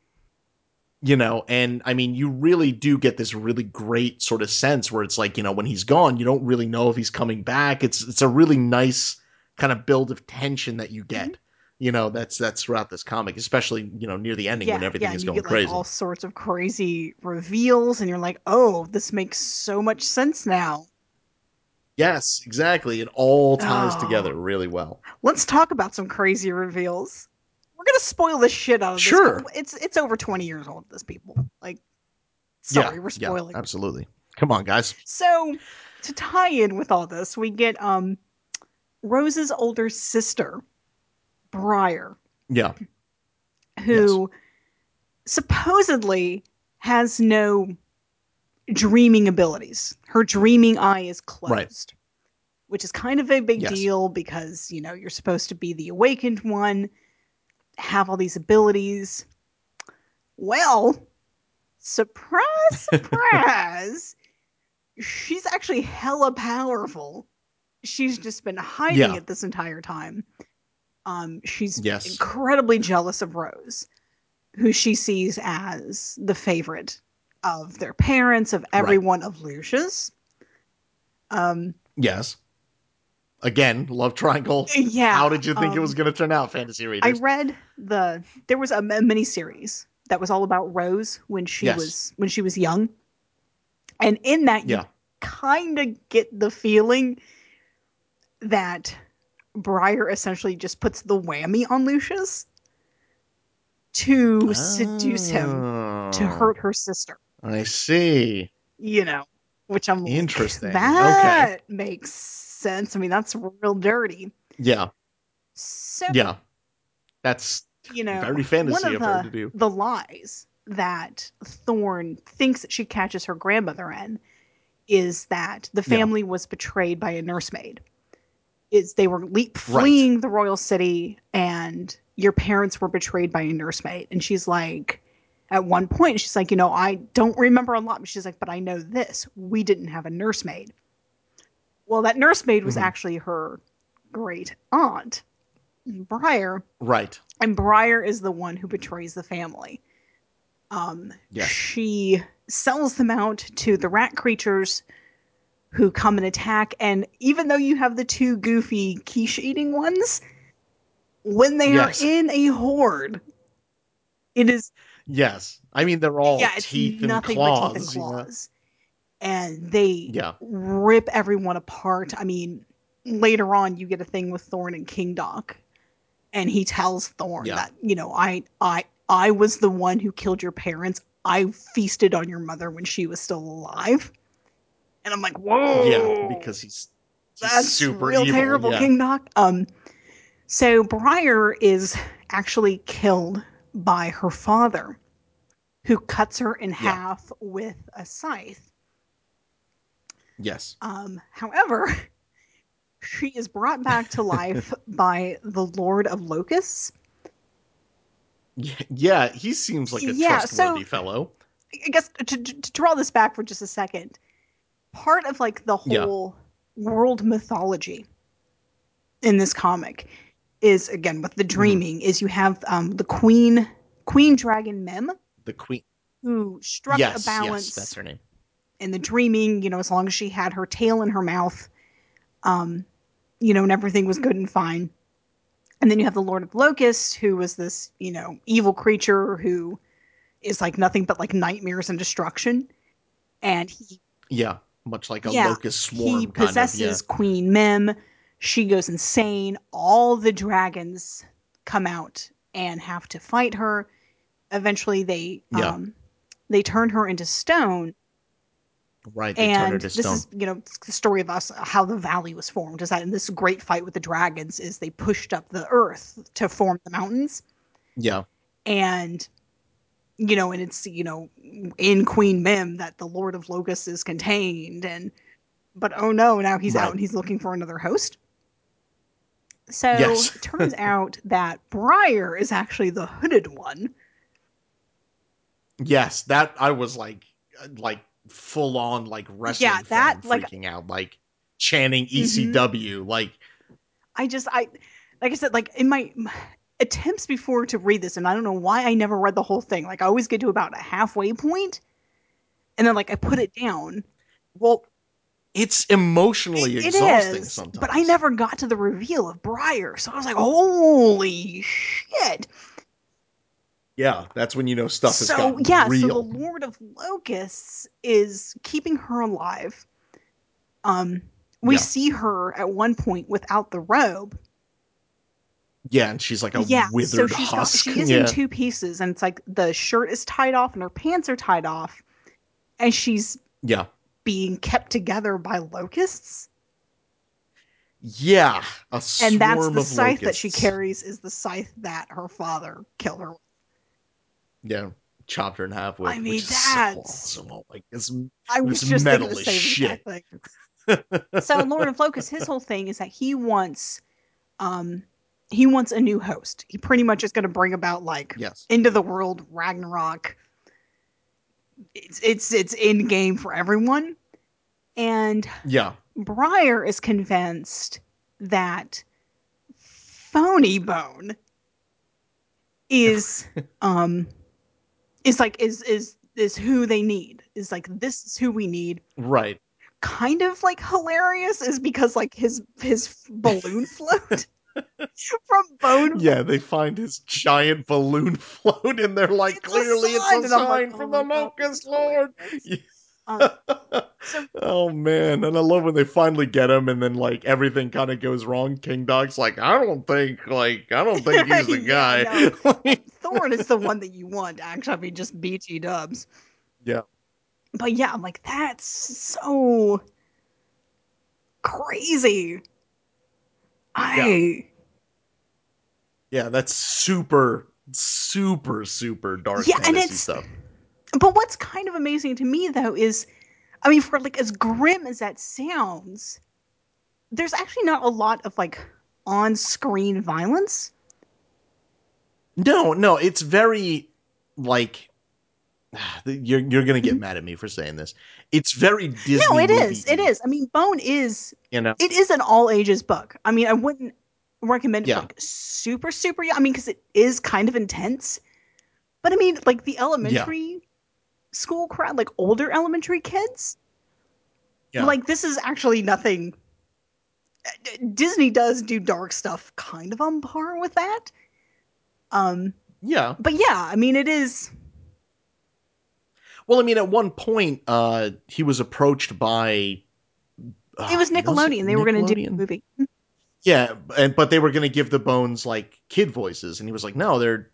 B: you know and i mean you really do get this really great sort of sense where it's like you know when he's gone you don't really know if he's coming back it's it's a really nice kind of build of tension that you get
C: Mm-hmm.
B: You know that's that's throughout this comic especially you know near the ending when everything
C: and
B: is going
C: get,
B: crazy
C: Like, all sorts of crazy reveals, and you're like, "Oh, this makes so much sense now."
B: Yes, exactly. It all ties
C: Oh.
B: together really well.
C: Let's talk about some crazy reveals. We're gonna spoil the shit out of
B: Sure.
C: this. but It's it's over twenty years old. This people like. Sorry,
B: yeah,
C: we're spoiling.
B: Yeah, absolutely. Come on, guys.
C: So to tie in with all this, we get um Rose's older sister, Briar,
B: Yeah.
C: who supposedly has no dreaming abilities. Her dreaming eye is closed.
B: Right.
C: Which is kind of a big
B: Yes.
C: deal because, you know, you're supposed to be the awakened one, have all these abilities. Well, surprise, surprise. she's actually hella powerful. She's just been hiding
B: Yeah.
C: it this entire time. Um, she's
B: Yes.
C: incredibly jealous of Rose, who she sees as the favorite of their parents, of everyone of Lucius. Um,
B: Yes. Again, love triangle.
C: yeah.
B: How did you think it
C: um,
B: was going to turn out, fantasy readers?
C: I read the there was a, a mini series that was all about Rose when she
B: Yes.
C: was when she was young, and in that you
B: yeah.
C: kind of get the feeling that Briar essentially just puts the whammy on Lucius to seduce him to
B: Oh,
C: hurt her sister.
B: I see.
C: You know, which I'm like,
B: Interesting.
C: That makes sense. I mean, that's real dirty.
B: Yeah.
C: So
B: Yeah. That's
C: you know,
B: very fantasy of
C: of
B: her to do.
C: the lies that Thorn thinks that she catches her grandmother in is that the
B: Yeah.
C: family was betrayed by a nursemaid. Is they were le-
B: Right.
C: fleeing the royal city and your parents were betrayed by a nursemaid. And she's like, at one point, she's like, you know, I don't remember a lot, but she's like, but I know this: we didn't have a nursemaid. Well, that nursemaid was
B: Mhm.
C: actually her great aunt, Briar,
B: Right.
C: and Briar is the one who betrays the family. Um,
B: Yes.
C: She sells them out to the rat creatures who come and attack. And even though you have the two goofy quiche eating ones, when they
B: Yes.
C: are in a horde, it is
B: Yes. I mean, they're all
C: yeah,
B: teeth and claws.
C: teeth and
B: you know?
C: And they
B: Yeah.
C: rip everyone apart. I mean, later on you get a thing with Thorn and Kingdok, and he tells Thorn
B: Yeah.
C: that, you know, I I I was the one who killed your parents. I feasted on your mother when she was still alive. And I'm like, whoa.
B: Yeah, because he's, he's
C: that's
B: super
C: real
B: evil.
C: terrible,
B: yeah.
C: King Doc. Um, so Briar is actually killed by her father, who cuts her in half with a scythe.
B: Yes.
C: Um, however, she is brought back to life by the Lord of Locusts.
B: Yeah, yeah, he seems like a
C: Yeah, so-
B: trustworthy fellow.
C: I guess to, to draw this back for just a second, part of like the
B: Yeah.
C: whole world mythology in this comic is again with the
B: Mm-hmm.
C: dreaming is you have um, the queen queen dragon Mem
B: The queen.
C: who struck
B: yes,
C: a balance
B: yes, that's her name.
C: in the dreaming, you know, as long as she had her tail in her mouth, um, you know, and everything was good and fine. And then you have the Lord of Locusts, who was this, you know, evil creature who is like nothing but like nightmares and destruction. And he
B: Yeah, much like a
C: Yeah,
B: locust swarm.
C: he possesses Queen Mem. She goes insane. All the dragons come out and have to fight her. Eventually, they
B: Yeah.
C: um, they turn her into stone,
B: right. They turn her
C: and this
B: stone.
C: is you know the story of us how the valley was formed is that in this great fight with the dragons is they pushed up the earth to form the mountains
B: Yeah,
C: and you know and it's you know in queen mem that the lord of locust is contained and but oh no now he's
B: Right.
C: out and he's looking for another host so
B: Yes.
C: it turns out that briar is actually the hooded one
B: yes. That I was like, uh, like full on like wrestling
C: Yeah, that, like-
B: freaking out, like chanting. ECW, like
C: I just I like I said like in my attempts before to read this and I don't know why I never read the whole thing. Like I always get to about a halfway point and then like I put it down.
B: well, it's emotionally
C: It- it
B: exhausting
C: is,
B: sometimes.
C: But I never got to the reveal of Briar. So I was like, "Holy shit."
B: Yeah, that's when you know stuff has
C: so yeah,
B: real.
C: so the Lord of Locusts is keeping her alive. Um We
B: Yeah.
C: see her at one point without the robe.
B: Yeah, and she's like a
C: yeah,
B: withered
C: so she's got, she is
B: yeah.
C: in two pieces, and it's like the shirt is tied off and her pants are tied off, and she's
B: yeah.
C: being kept together by locusts.
B: Yeah. A swarm
C: and that's the scythe that she carries is the scythe that her father killed her with.
B: Yeah. Chopped her in half with.
C: I mean,
B: is so
C: that's-
B: awesome. Like, it's,
C: I was
B: It's
C: just
B: metal as shit.
C: so Lord of Locust, his whole thing is that he wants, um, he wants a new host. He pretty much is going to bring about like
B: yes.
C: end of the world Ragnarok. It's it's it's in game for everyone, and
B: Yeah.
C: Briar is convinced that Phoney Bone is um is like is is is who they need. Is like this is who we need.
B: Right.
C: Kind of like hilarious is because like his his balloon float from Bone
B: Yeah, they find his giant balloon float and they're like,
C: It's
B: clearly
C: sign,
B: it's a
C: I'm like,
B: sign
C: oh
B: from the
C: God,
B: Locust
C: it's
B: Lord.
C: hilarious. Um, so
B: oh man, and I love when they finally get him, and then like everything kind of goes wrong. Kingdok's like, I don't think, like, I don't think he's the
C: Yeah,
B: guy.
C: Thorn is the one that you want, actually. I mean, just BT dubs.
B: Yeah.
C: But yeah, I'm like, that's so crazy. I
B: yeah, that's super, super, super dark
C: Yeah, and it's-
B: stuff.
C: but what's kind of amazing to me though is I mean, for like as grim as that sounds, there's actually not a lot of like on-screen violence.
B: No, no, it's very like you're you're gonna get
C: Mhm.
B: mad at me for saying this. It's very Disney.
C: no, it is. It is. I mean, Bone is
B: You know.
C: it is an all ages book. I mean, I wouldn't recommend it
B: Yeah.
C: for like super super young. I mean, because it is kind of intense. But I mean, like the elementary school crowd, like older elementary kids,
B: Yeah.
C: like this is actually nothing. Disney does do dark stuff, kind of on par with that. Um,
B: Yeah.
C: but yeah, I mean, it is.
B: Well, I mean, at one point, uh, he was approached by. uh,
C: It was Nickelodeon. They were going to do a movie.
B: Yeah, and but they were going to give the bones like kid voices, and he was like, "No, they're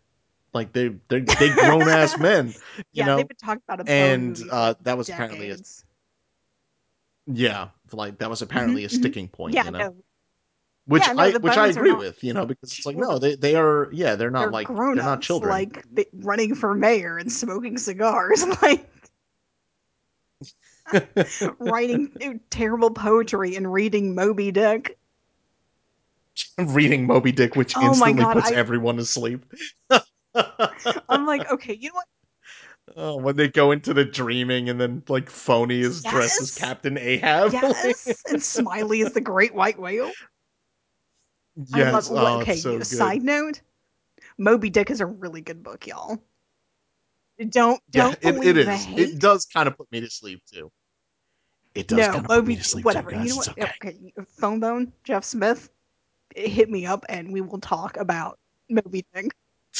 B: like they they're they grown ass men." You
C: yeah,
B: know,
C: they've been talking about a Bone
B: and uh, that was apparently a, yeah, like that was apparently
C: Mhm,
B: a
C: mhm.
B: sticking point.
C: Yeah,
B: you know,
C: no,
B: which
C: Yeah, no,
B: I which I agree
C: not
B: with. You know, because it's like no, they they are yeah, they're not
C: they're
B: like
C: grown
B: they're not children.
C: like they, running for mayor and smoking cigars, like writing uh, terrible poetry and reading Moby Dick.
B: reading Moby Dick, which
C: Oh
B: instantly
C: God,
B: puts
C: I-
B: everyone to sleep.
C: I'm like, okay, you know what?
B: Oh, when they go into the dreaming and then like Phoney is dressed as Captain Ahab.
C: Yes, and Smiley is the great white whale.
B: Yes.
C: I love.
B: oh,
C: okay,
B: so
C: side note: Moby Dick is a really good book, y'all. Don't don't
B: it,
C: believe
B: it
C: the
B: is. It does kind of put me to sleep too. It does
C: no,
B: kind of put
C: Moby,
B: me to sleep
C: whatever.
B: too,
C: you know what?
B: okay.
C: Fone Bone, Jeff Smith, hit me up and we will talk about Moby Dick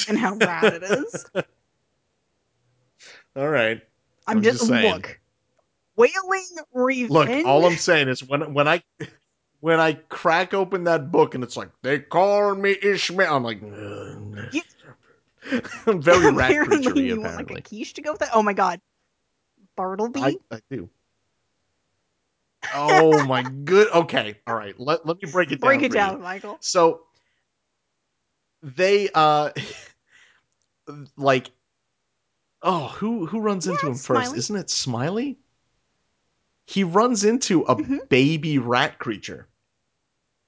C: and how rad it is.
B: All right.
C: I'm,
B: I'm
C: just,
B: just saying.
C: look. Whaling Revenge.
B: Look, all I'm saying is when when I when I crack open that book and it's like they call me Ishmael, I'm like,
C: You-
B: I'm very rat creature
C: you want like a quiche to go with it. Oh my god, Bartleby.
B: I, I do. Oh my good. Okay, all right. Let let me break it down.
C: Break it
B: you.
C: down, Michael.
B: So they uh like oh who who runs
C: Yeah,
B: into him first?
C: Smiley.
B: Isn't it Smiley? He runs into a
C: Mhm.
B: baby rat creature.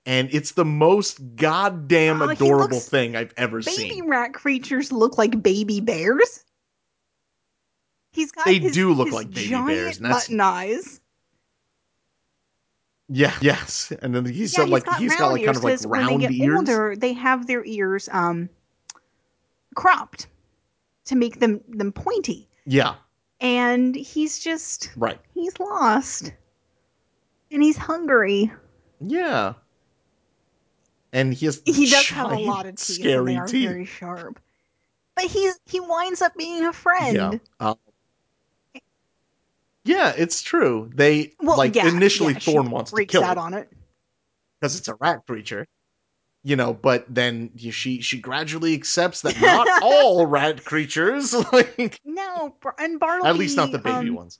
B: And it's the most goddamn
C: Oh,
B: adorable
C: looks-
B: thing I've ever
C: Baby
B: seen.
C: Baby rat creatures look like baby bears. He's got
B: They
C: his-
B: do look like baby
C: giant
B: bears, and that's-
C: button eyes.
B: Yeah, yes. And then he's
C: yeah,
B: got
C: he's
B: like
C: got
B: he's
C: round
B: got like kind of like
C: 'cause when they get
B: ears.
C: older, they have their ears um cropped to make them them pointy.
B: Yeah,
C: And he's just
B: right.
C: he's lost. And he's hungry.
B: Yeah. And he has
C: He does have a lot of teeth
B: scary
C: and they are
B: teeth.
C: very sharp. But he's he winds up being a friend.
B: Yeah. Uh, Yeah, it's true. They
C: Well,
B: like
C: yeah,
B: initially
C: yeah,
B: Thorn wants to kill
C: out
B: it
C: on it.
B: because it's a rat creature. You know, but then she she gradually accepts that not all rat creatures, like
C: No, and Bartleby.
B: at least not the baby
C: um,
B: ones.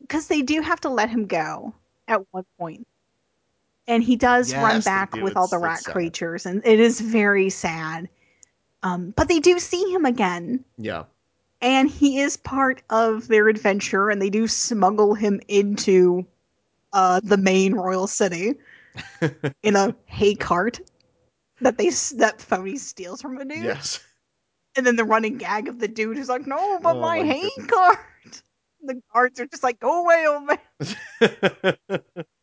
C: because they do have to let him go at one point. And he does run
B: Yes, they
C: back
B: do.
C: with all the rat
B: sad.
C: creatures, and it is very sad. Um, but they do see him again,
B: Yeah,
C: and he is part of their adventure, and they do smuggle him into uh, the main royal city in a hay cart that they that phoney steals from a dude.
B: yes.
C: And then the running gag of the dude who's like, "No, but
B: Oh
C: my,
B: my
C: hay
B: goodness.
C: cart." The guards are just like, "Go away, old man."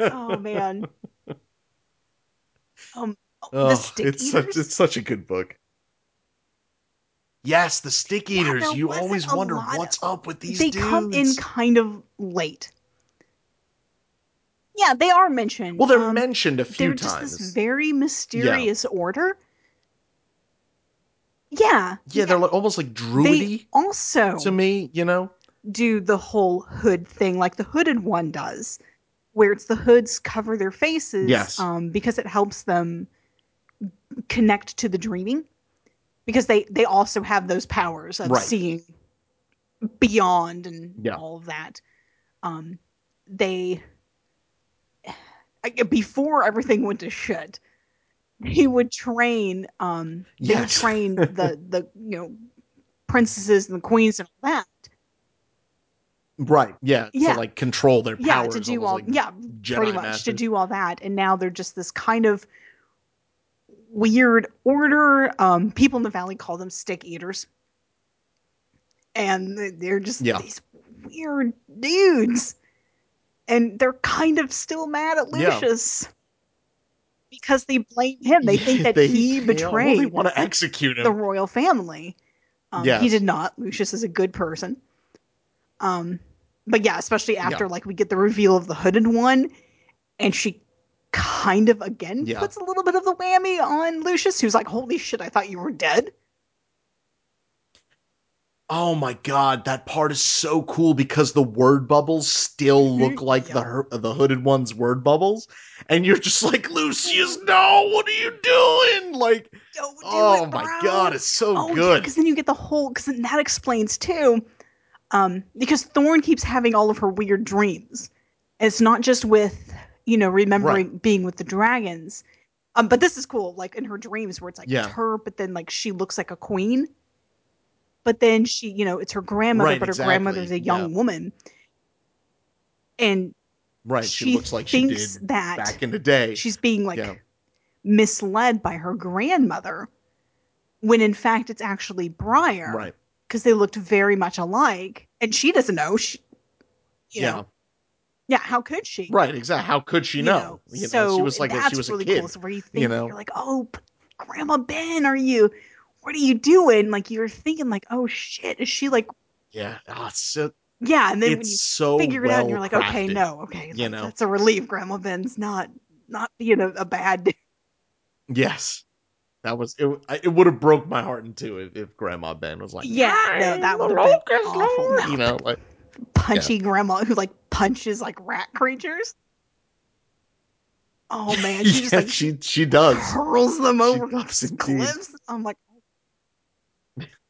C: Oh man. Um, oh, the stick
B: it's
C: eaters.
B: such it's such a good book. Yes, the stick
C: Yeah,
B: eaters.
C: there
B: you always wonder
C: lot
B: what's up with these
C: they
B: dudes.
C: come in kind of late. Yeah, they are mentioned.
B: well, they're
C: Um,
B: mentioned a few
C: they're just this very mysterious order. Yeah,
B: yeah, they're like, almost like
C: they
B: druidy
C: also
B: to me. You know?
C: do the whole hood thing like the hooded one does, where it's the hoods cover their faces,
B: Yes.
C: um, because it helps them connect to the dreaming, because they they also have those powers of
B: Right.
C: seeing beyond and
B: Yeah.
C: all of that. Um, they before everything went to shit, he would train um they would train the the you know princesses and the queens and all that
B: Right. Yeah.
C: Yeah.
B: To like control their
C: yeah to do all
B: like
C: yeah
B: Jedi
C: pretty much to do all that and now they're just this kind of weird order um people in the valley call them stick eaters and they- they're just
B: Yeah.
C: these weird dudes and they're kind of still mad at
B: Yeah.
C: lucius because they blame him they think that
B: they-
C: he betrayed
B: they want to execute him.
C: the royal family. Um, He did not. Lucius is a good person. Um, but yeah, especially after
B: Yeah.
C: like we get the reveal of the hooded one, and she kind of again
B: Yeah.
C: puts a little bit of the whammy on Lucius, who's like, "Holy shit, I thought you were dead."
B: Oh my god, that part is so cool because the word bubbles still look like the
C: Yeah.
B: her- the hooded one's word bubbles, and you're just like Lucius, no, what are you doing? Like,
C: Don't do
B: oh
C: it,
B: my god, it's so
C: oh
B: good.
C: because then you get the whole because then that explains too. Um, because Thorn keeps having all of her weird dreams. It's not just with you know remembering being with the dragons. Um, but this is cool. Like in her dreams, where it's like
B: Yeah.
C: it's her, but then like she looks like a queen. But then she, you know, it's her grandmother,
B: Right,
C: but her
B: exactly,
C: grandmother's a young woman, and
B: right, she, looks like she did
C: that
B: back in the day.
C: she's being like
B: yeah,
C: misled by her grandmother, when in fact it's actually Briar
B: right,
C: because they looked very much alike, and she doesn't know. She, you
B: yeah,
C: know, yeah. How could she?
B: right, exactly. How could she
C: You
B: know? You know,
C: so
B: she was like
C: that's
B: she was
C: really
B: a kid.
C: cool. So where you think
B: you know?
C: you're like, oh, Grandma Ben, are you? What are you doing? Like you're thinking, like, oh shit, is she like?
B: Yeah, oh, it's so
C: Yeah, and then when you
B: so
C: figure it out, and you're
B: well
C: like, okay, no, okay,
B: you
C: like,
B: know?
C: that's a relief. Grandma Ben's not not being a, a bad dude.
B: Yes. That was it. It would have broke my heart in two if, if Grandma Ben was like,
C: Yeah, no, that would
B: the
C: have been
B: locust
C: awful.
B: lord,"
C: No,
B: You know, like
C: punchy grandma who like punches like rat creatures. Oh man, she just
B: yeah,
C: like
B: she she does.
C: hurls them over
B: does indeed.
C: cliffs. I'm like,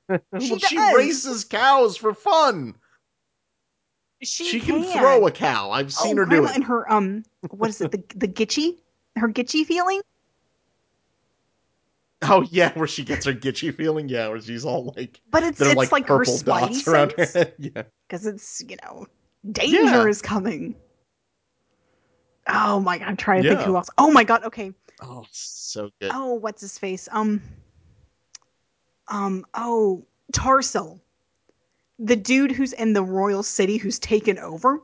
B: Well,
C: She
B: she races cows for fun.
C: she,
B: She, can. throw a cow. I've seen
C: oh,
B: her do it.
C: and her um, what is it? The the gitchy, her gitchy feeling.
B: Oh yeah, where she gets her gitchy feeling. Yeah, where she's all like,
C: But it's it's
B: like,
C: like, her
B: purple
C: spidey
B: dots around her head. Yeah,
C: because it's you know danger
B: Yeah.
C: is coming. Oh my god, I'm trying to think who else. Oh my god, okay.
B: oh, so good.
C: Oh, what's his face? Um, um, oh, Tarsil, the dude who's in the royal city who's taken over,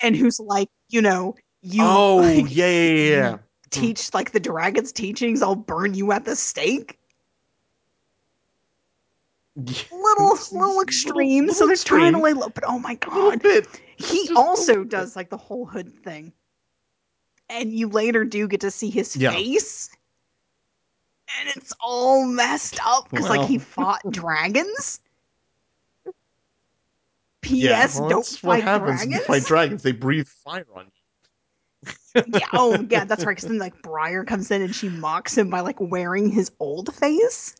C: and who's like, you know, you
B: oh
C: like,
B: yeah, yeah, yeah, yeah. Hmm.
C: teach like the dragon's teachings. I'll burn you at the stake. Little, little extreme. so
B: little
C: they're trying to lay low, but oh my god, he
B: just
C: also does like the whole hood thing, and you later do get to see his
B: Yeah.
C: face, and it's all messed up because like he fought dragons. P.S.
B: well,
C: don't fight dragons.
B: you fight dragons. They breathe fire on you.
C: yeah. Oh, yeah. That's right. Because then like Briar comes in and she mocks him by like wearing his old face.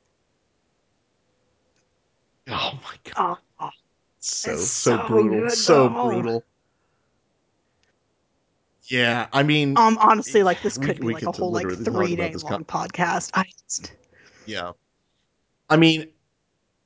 B: Oh my god.
C: Oh,
B: so so,
C: so
B: brutal.
C: good,
B: so brutal. Yeah, I mean,
C: um. Honestly, like this
B: We-
C: could be
B: we
C: like
B: could
C: a whole like
B: literally talk about
C: three day long podcast. I just.
B: yeah. I mean,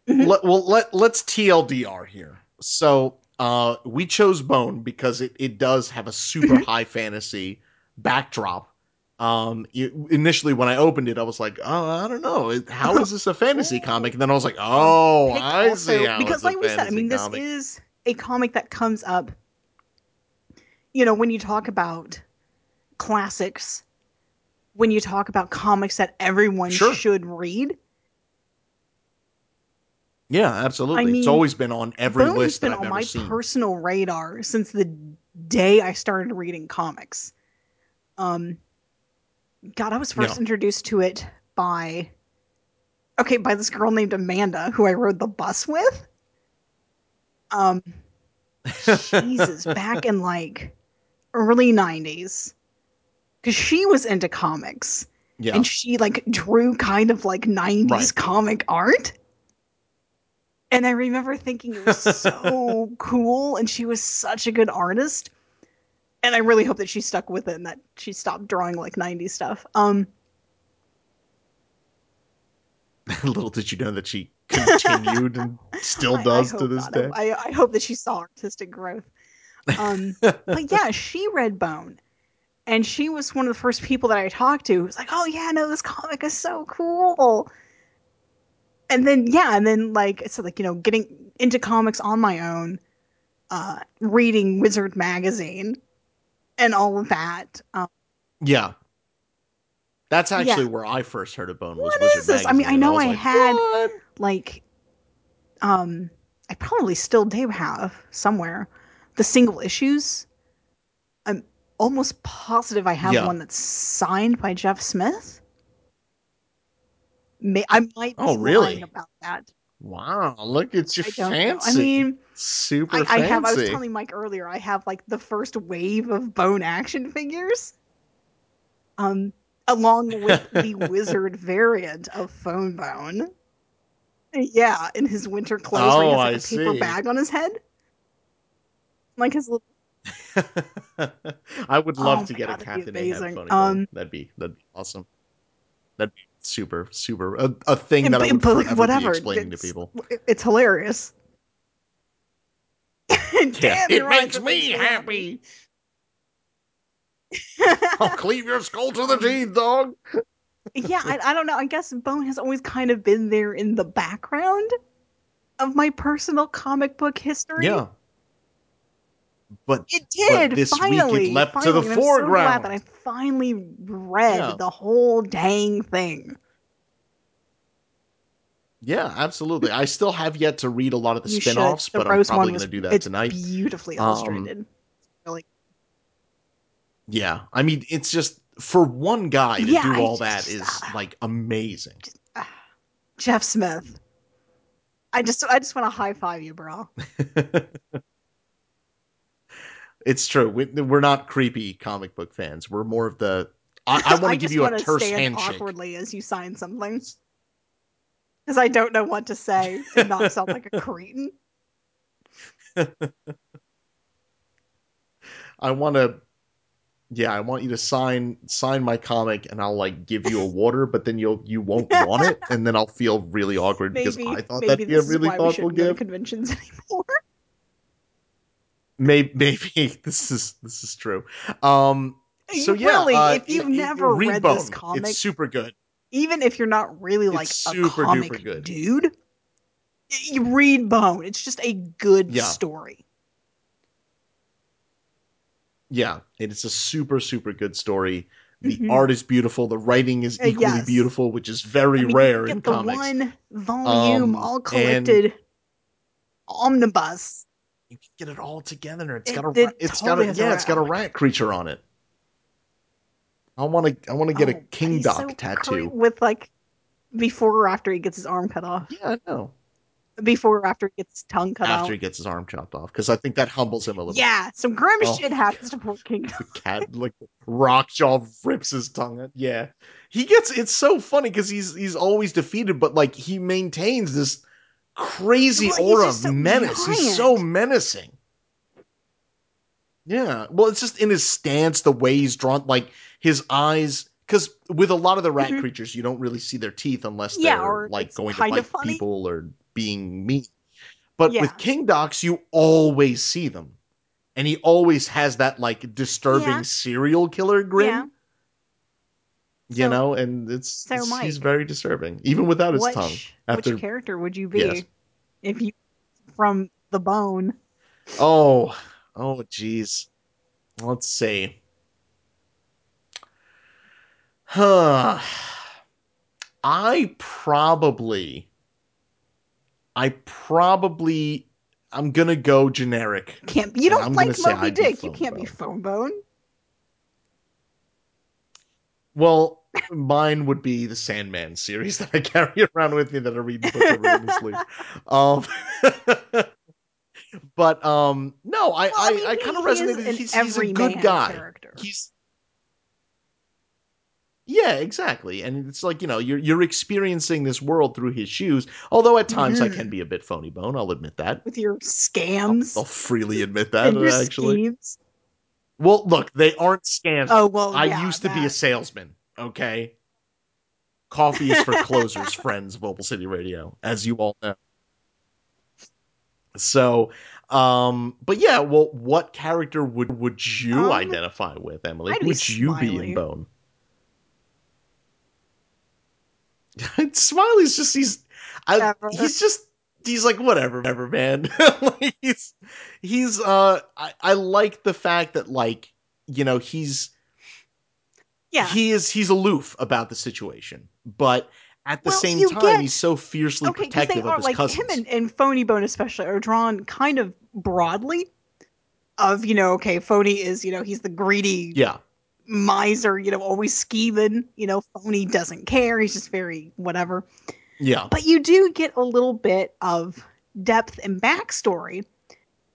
C: Mhm.
B: let, well, let let's TLDR here. So, uh, we chose Bone because it it does have a super
C: Mhm.
B: high fantasy backdrop. Um, it- initially when I opened it, I was like, oh, I don't know, how is this a fantasy comic? And then I was like, oh,
C: picked
B: I
C: also-
B: see how
C: because like we said, I mean, this
B: comic.
C: is a comic that comes up. You know, when you talk about classics, when you talk about comics that everyone
B: Sure.
C: should read,
B: Yeah, absolutely.
C: I
B: it's always been on every
C: has
B: list
C: been
B: that I've
C: on my
B: seen.
C: personal radar since the day I started reading comics. Um, God, I was first introduced to it by, okay, by this girl named Amanda who I rode the bus with. Um, Jesus, back in like early '90s, because she was into comics
B: yeah,
C: and she like drew kind of like 90s
B: Right.
C: comic art. And I remember thinking it was so cool and she was such a good artist. And I really hope that she stuck with it and that she stopped drawing like 90s stuff. Um
B: little did you know that she continued and still
C: I- I
B: does to this
C: not.
B: day.
C: I, I hope that she saw artistic growth. Um but yeah, she read Bone. And she was one of the first people that I talked to who was like, Oh yeah, no, this comic is so cool. And then yeah, and then like so like, you know, getting into comics on my own, uh reading Wizard magazine and all of that. Um
B: yeah, that's actually
C: Yeah.
B: where I first heard of Bone. Was
C: What
B: Wizard
C: is this? I mean, I know
B: was
C: I
B: like,
C: had-
B: "What?"
C: like um I probably still do have somewhere the single issues. I'm almost positive I have
B: Yeah.
C: one that's signed by Jeff Smith. May I might be
B: Oh, really?
C: about that.
B: Wow, look at your
C: I
B: fancy.
C: know. I mean,
B: super
C: I, I
B: fancy.
C: have. I was telling Mike earlier. I have like the first wave of Bone action figures, um, along with the wizard variant of Fone Bone. Yeah, in his winter clothes, where he
B: Oh,
C: has like a
B: I
C: paper
B: see.
C: bag on his head, like his little.
B: I would love
C: Oh
B: to get
C: God,
B: a Captain Ahab funny.
C: Um,
B: That'd be that'd be awesome. That'd be super super a, a thing that I
C: But-
B: would
C: but, like,
B: forever
C: whatever.
B: be explaining to people.
C: It's hilarious.
B: Yeah, it makes me
C: me
B: happy. I'll cleave your skull to the teeth, dog.
C: yeah, I, I don't know. I guess Bone has always kind of been there in the background of my personal comic book history.
B: Yeah. But
C: It did
B: this week it
C: finally.
B: to
C: finally,
B: the
C: and I'm so glad that I finally read
B: Yeah.
C: the whole dang thing.
B: yeah, absolutely. I still have yet to read a lot of the
C: You
B: spin-offs,
C: The
B: but I'm probably going to do that
C: it's
B: tonight.
C: Beautifully
B: Um,
C: illustrated. really.
B: Yeah. I mean, it's just for one guy to
C: Yeah,
B: do all
C: just-
B: that is like amazing.
C: Ah, Jeff Smith. I just I just want to high five you, bro.
B: it's true. We, we're not creepy comic book fans. We're more of the. I, I want to give you a terse
C: stand
B: handshake.
C: awkwardly as you sign something because I don't know what to say and not sound like a cretin.
B: I want to. Yeah, I want you to sign sign my comic, and I'll like give you a water, but then you'll you won't want it, and then I'll feel really awkward because I thought
C: maybe
B: that'd be a really
C: is why we
B: thoughtful gift.
C: conventions anymore.
B: Maybe maybe this is this is true. Um. So yeah,
C: really,
B: uh,
C: if you've
B: y-
C: never
B: read
C: read
B: Bone.
C: this comic,
B: it's super good.
C: even if you're not really
B: It's
C: like a comic
B: good.
C: dude, you read Bone. It's just a good
B: Yeah.
C: story.
B: Yeah, it's a super super good story. The
C: Mhm.
B: art is beautiful. The writing is
C: Uh,
B: equally
C: yes.
B: beautiful, which is very
C: I mean,
B: rare in
C: the
B: comics.
C: one volume,
B: Um,
C: all
B: and-
C: collected, omnibus.
B: You can get it all together. It's
C: It-
B: got a
C: it
B: it's
C: totally
B: got a
C: a
B: yeah,
C: rat.
B: it's got a rat creature on it. I want to I want to get
C: Oh,
B: a Kingdok
C: so
B: tattoo.
C: with like before or after he gets his arm cut off.
B: Yeah, I know.
C: before or after he gets his tongue cut
B: after he gets his arm chopped off because I think that humbles him a little.
C: Yeah, some grim
B: Oh.
C: shit happens to poor King.
B: the cat like Roque Ja rips his tongue out. Yeah, he gets. It's so funny because he's he's always defeated, but like he maintains this crazy
C: Well,
B: aura of
C: so
B: menace. He's so menacing. Yeah, well, it's just in his stance, the way he's drawn, like his eyes. Because with a lot of the rat
C: Mhm.
B: creatures, you don't really see their teeth unless
C: Yeah,
B: they're like going to bite
C: funny.
B: people or being mean. But
C: Yeah.
B: with Kingdoks, you always see them. And he always has that like disturbing
C: Yeah.
B: serial killer grin. You
C: So-
B: know, and it's,
C: so
B: it's-
C: Mike,
B: he's very disturbing, even without his
C: which,
B: tongue. After
C: which character would you be
B: Yes.
C: if you from the bone?
B: oh, oh, jeez. Let's see. Huh. I probably, I probably, I'm gonna go generic.
C: Can't you don't like Moby Dick? You can't be
B: Bone.
C: fone bone.
B: Well, mine would be the Sandman series that I carry around with me that I read books religiously. Um, but um, no, I
C: Well, I
B: I, kind of resonated. He's, he's a good guy.
C: Character.
B: He's yeah, exactly, and it's like you know you're you're experiencing this world through his shoes. Although at times I can be a bit phoney bone, I'll admit that.
C: with your
B: I'll,
C: scams
B: I'll freely admit that actually.
C: schemes.
B: Well, look, they aren't scams.
C: Oh well,
B: I
C: yeah,
B: used to be a salesman, okay? Coffee is for closers, friends of Opal City Radio, as you all know. So, um, but yeah, well, what character would would you
C: Um,
B: identify with, Emily?
C: I'd
B: would you be in Bone? Smiley's just he's I, he's just he's like whatever, whatever, man. like he's he's uh I, I like the fact that like you know he's
C: Yeah.
B: he is he's aloof about the situation, but at the
C: Well,
B: same time
C: get-
B: he's so fiercely
C: okay, because they
B: protective
C: are
B: of his
C: like
B: cousins.
C: him and, and Phoney Bone especially are drawn kind of broadly. Of you know, okay, Phoney is you know he's the greedy
B: yeah,
C: miser, you know, always scheming. You know, Phoney doesn't care. He's just very whatever.
B: Yeah,
C: But you do get a little bit of depth and backstory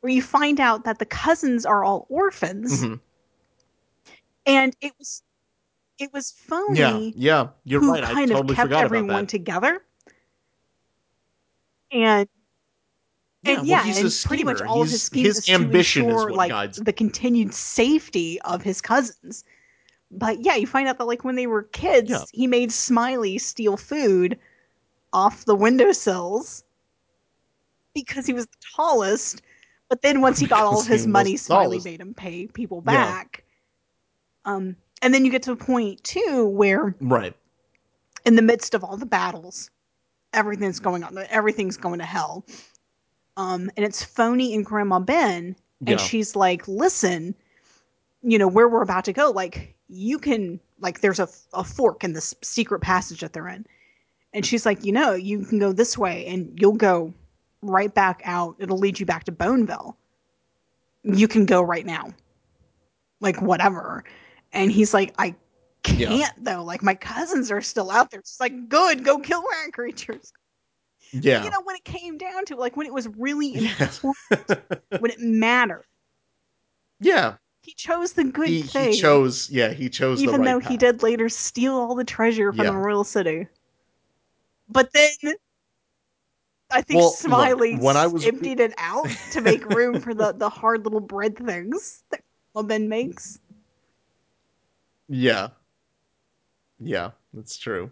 C: where you find out that the cousins are all orphans,
B: mhm,
C: and it was it was Phoney
B: yeah, yeah. You're
C: who
B: right. I
C: kind
B: totally
C: of kept
B: forgot
C: everyone
B: about that.
C: together. And
B: yeah,
C: and
B: well,
C: yeah,
B: he's
C: and pretty much all of his schemes
B: his
C: is to
B: ambition is
C: ensure
B: what
C: like
B: guides
C: the continued safety of his cousins. But yeah, you find out that like when they were kids,
B: Yeah.
C: he made Smiley steal food off the windowsills because he was the tallest. But then once he got all of his money, Smiley
B: tallest.
C: made him pay people
B: Yeah.
C: back. Um, and then you get to a point too where
B: Right.
C: in the midst of all the battles, everything's going on, everything's going to hell. Um, and it's Phoney and Grandma Ben, and
B: Yeah.
C: she's like, "Listen, you know where we're about to go. Like, you can like, there's a a fork in this secret passage that they're in." And she's like, "You know, you can go this way, and you'll go right back out. It'll lead you back to Boneville. You can go right now, like whatever." And he's like, "I." Can't though, like my cousins are still out there. It's like, good, go kill rat creatures.
B: Yeah.
C: You know, when it came down to like when it was really important, when it mattered,
B: yeah.
C: he chose the good
B: He,
C: thing.
B: he chose. Yeah. He chose. the
C: even
B: right
C: though he did later steal all the treasure from
B: Yeah.
C: the royal city. But then I think
B: Well, look,
C: Smiley
B: when I was-
C: emptied it out to make room for the, the hard little bread things that Ben makes.
B: Yeah. Yeah, that's true.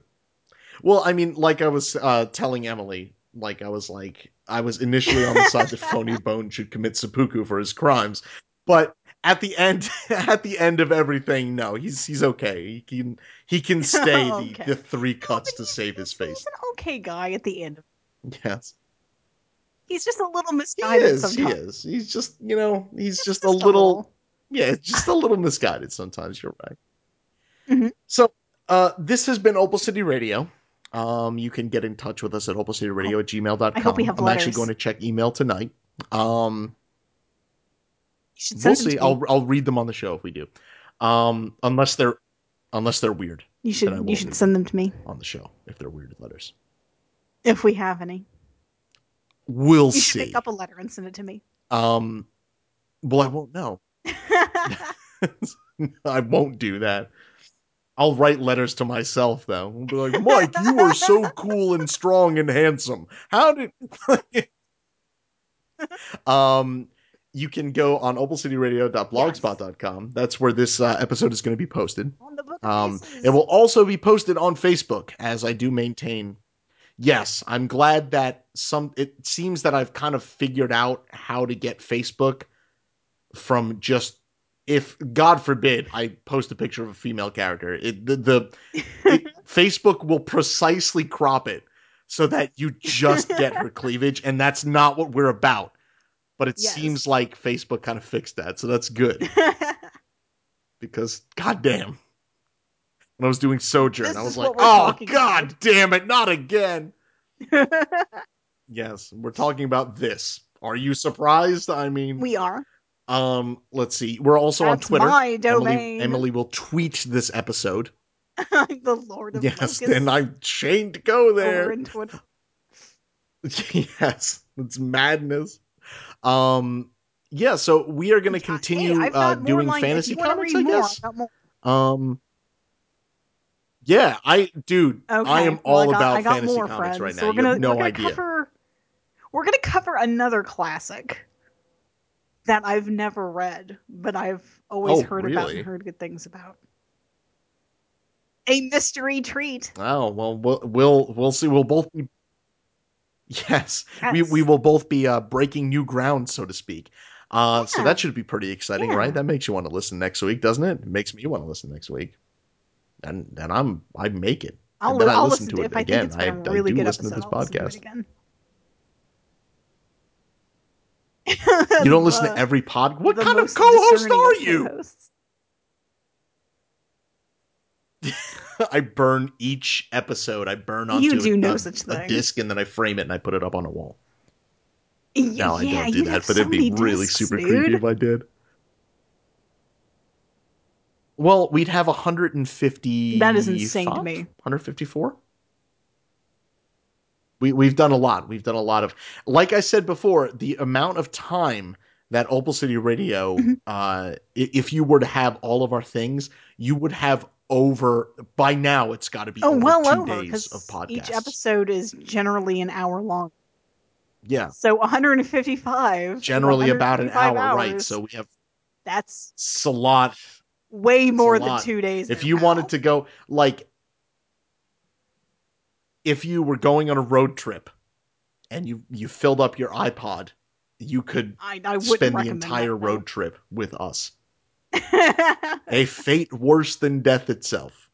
B: Well, I mean, like I was uh, telling Emily, like I was like, I was initially on the side that Phoney Bone should commit seppuku for his crimes, but at the end, at the end of everything, no, he's he's okay. He can he can stay
C: Okay.
B: the, the three cuts
C: but
B: to
C: he's-
B: save his face.
C: He's an okay guy at the end.
B: Yes,
C: He's just a little misguided he
B: is. He is. He's just you know, he's just, a
C: Just
B: little yeah, just a little misguided sometimes. You're right.
C: Mhm.
B: So, uh, this has been Opal City Radio. Um, you can get in touch with us at opalcityradio at gmail.com.
C: I hope we have
B: I'm actually going to check email tonight. Um,
C: Should
B: we'll
C: them
B: see. I'll I'll read them on the show if we do. Um, unless they're unless they're weird
C: You should you should send them to me
B: on the show if they're weird letters.
C: if we have any.
B: We'll
C: You
B: see.
C: make up a letter and send it to me.
B: Um, well, I won't know. I won't do that. I'll write letters to myself though. I'll be like, Mike, you are so cool and strong and handsome. How did? um, you can go on opalcityradio.blogspot.com. That's where this uh, episode is going to be posted.
C: On the book.
B: Um, it will also be posted on Facebook, as I do maintain. Yes, I'm glad that some. It seems that I've kind of figured out how to get Facebook from just if God forbid I post a picture of a female character, it the, the it, Facebook will precisely crop it so that you just get her cleavage, and that's not what we're about. But it
C: Yes.
B: seems like Facebook kind of fixed that, so that's good because goddamn, when I was doing Sojourn,
C: This
B: I was like, oh god
C: about."
B: damn it, not again. Yes, we're talking about this. Are you surprised? I mean,
C: we are.
B: um, let's see. We're also on Twitter.
C: my
B: Emily,
C: domain.
B: Emily will tweet this episode.
C: the Lord of
B: Yes, then I'm chained to go there. yes, it's madness. Um, yeah. So we are going to continue
C: Hey,
B: uh, doing fantasy
C: you
B: comics. I guess.
C: More.
B: Um. Yeah, I dude,
C: Okay,
B: I am
C: well,
B: all
C: I got,
B: about fantasy comics
C: friends.
B: right
C: So
B: now.
C: we're
B: you
C: gonna
B: have no
C: we're gonna
B: idea.
C: cover we're gonna cover another classic that I've never read, but I've always
B: Oh,
C: heard about and heard good things about. A mystery treat.
B: Oh well, we'll we'll we'll see. We'll both be. Yes, we
C: Yes.
B: we will both be uh, breaking new ground, so to speak. Uh, so that should be pretty exciting,
C: Yeah.
B: right? That makes you want to listen next week, doesn't it? It makes me want to listen next week, and and I'm I make it.
C: I'll,
B: And then
C: li-
B: I
C: I'll
B: listen
C: listen
B: to it
C: I
B: again.
C: think it's been
B: I-
C: a
B: I
C: really
B: do listen to this
C: I'll
B: podcast. You don't listen to every pod. What kind of co-host are you?
C: co-hosts.
B: I burn each episode. I burn onto
C: You do
B: a,
C: no such
B: a disc and then I frame it and I put it up on a wall.
C: Y-
B: No, I
C: yeah,
B: don't do that, but
C: so
B: it'd be really
C: discs,
B: super
C: dude.
B: creepy if I did. Well, we'd have 150.
C: That is insane to me.
B: 154. We we've done a lot. We've done a lot of, like I said before, the amount of time that Opal City Radio,
C: Mhm.
B: uh, if you were to have all of our things, you would have over by now. It's got to be
C: Oh,
B: over
C: well
B: two
C: over
B: days of podcasts.
C: each episode is generally an hour long.
B: yeah,
C: So 155. to
B: generally about an
C: 155
B: hour, right? So we have
C: that's
B: lot.
C: way more than two days.
B: if you
C: pal.
B: wanted to go like if you were going on a road trip and you you filled up your iPod, you could
C: I, I
B: spend the entire
C: that,
B: road trip with us.
C: No.
B: A fate worse than death itself.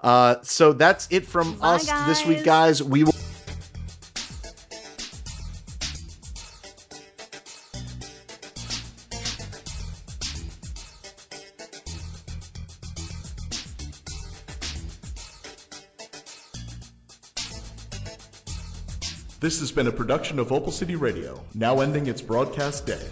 B: Uh so that's it from
C: Bye,
B: us this week
C: guys.
B: guys. We will This has been a production of Opal City Radio, now ending its broadcast day.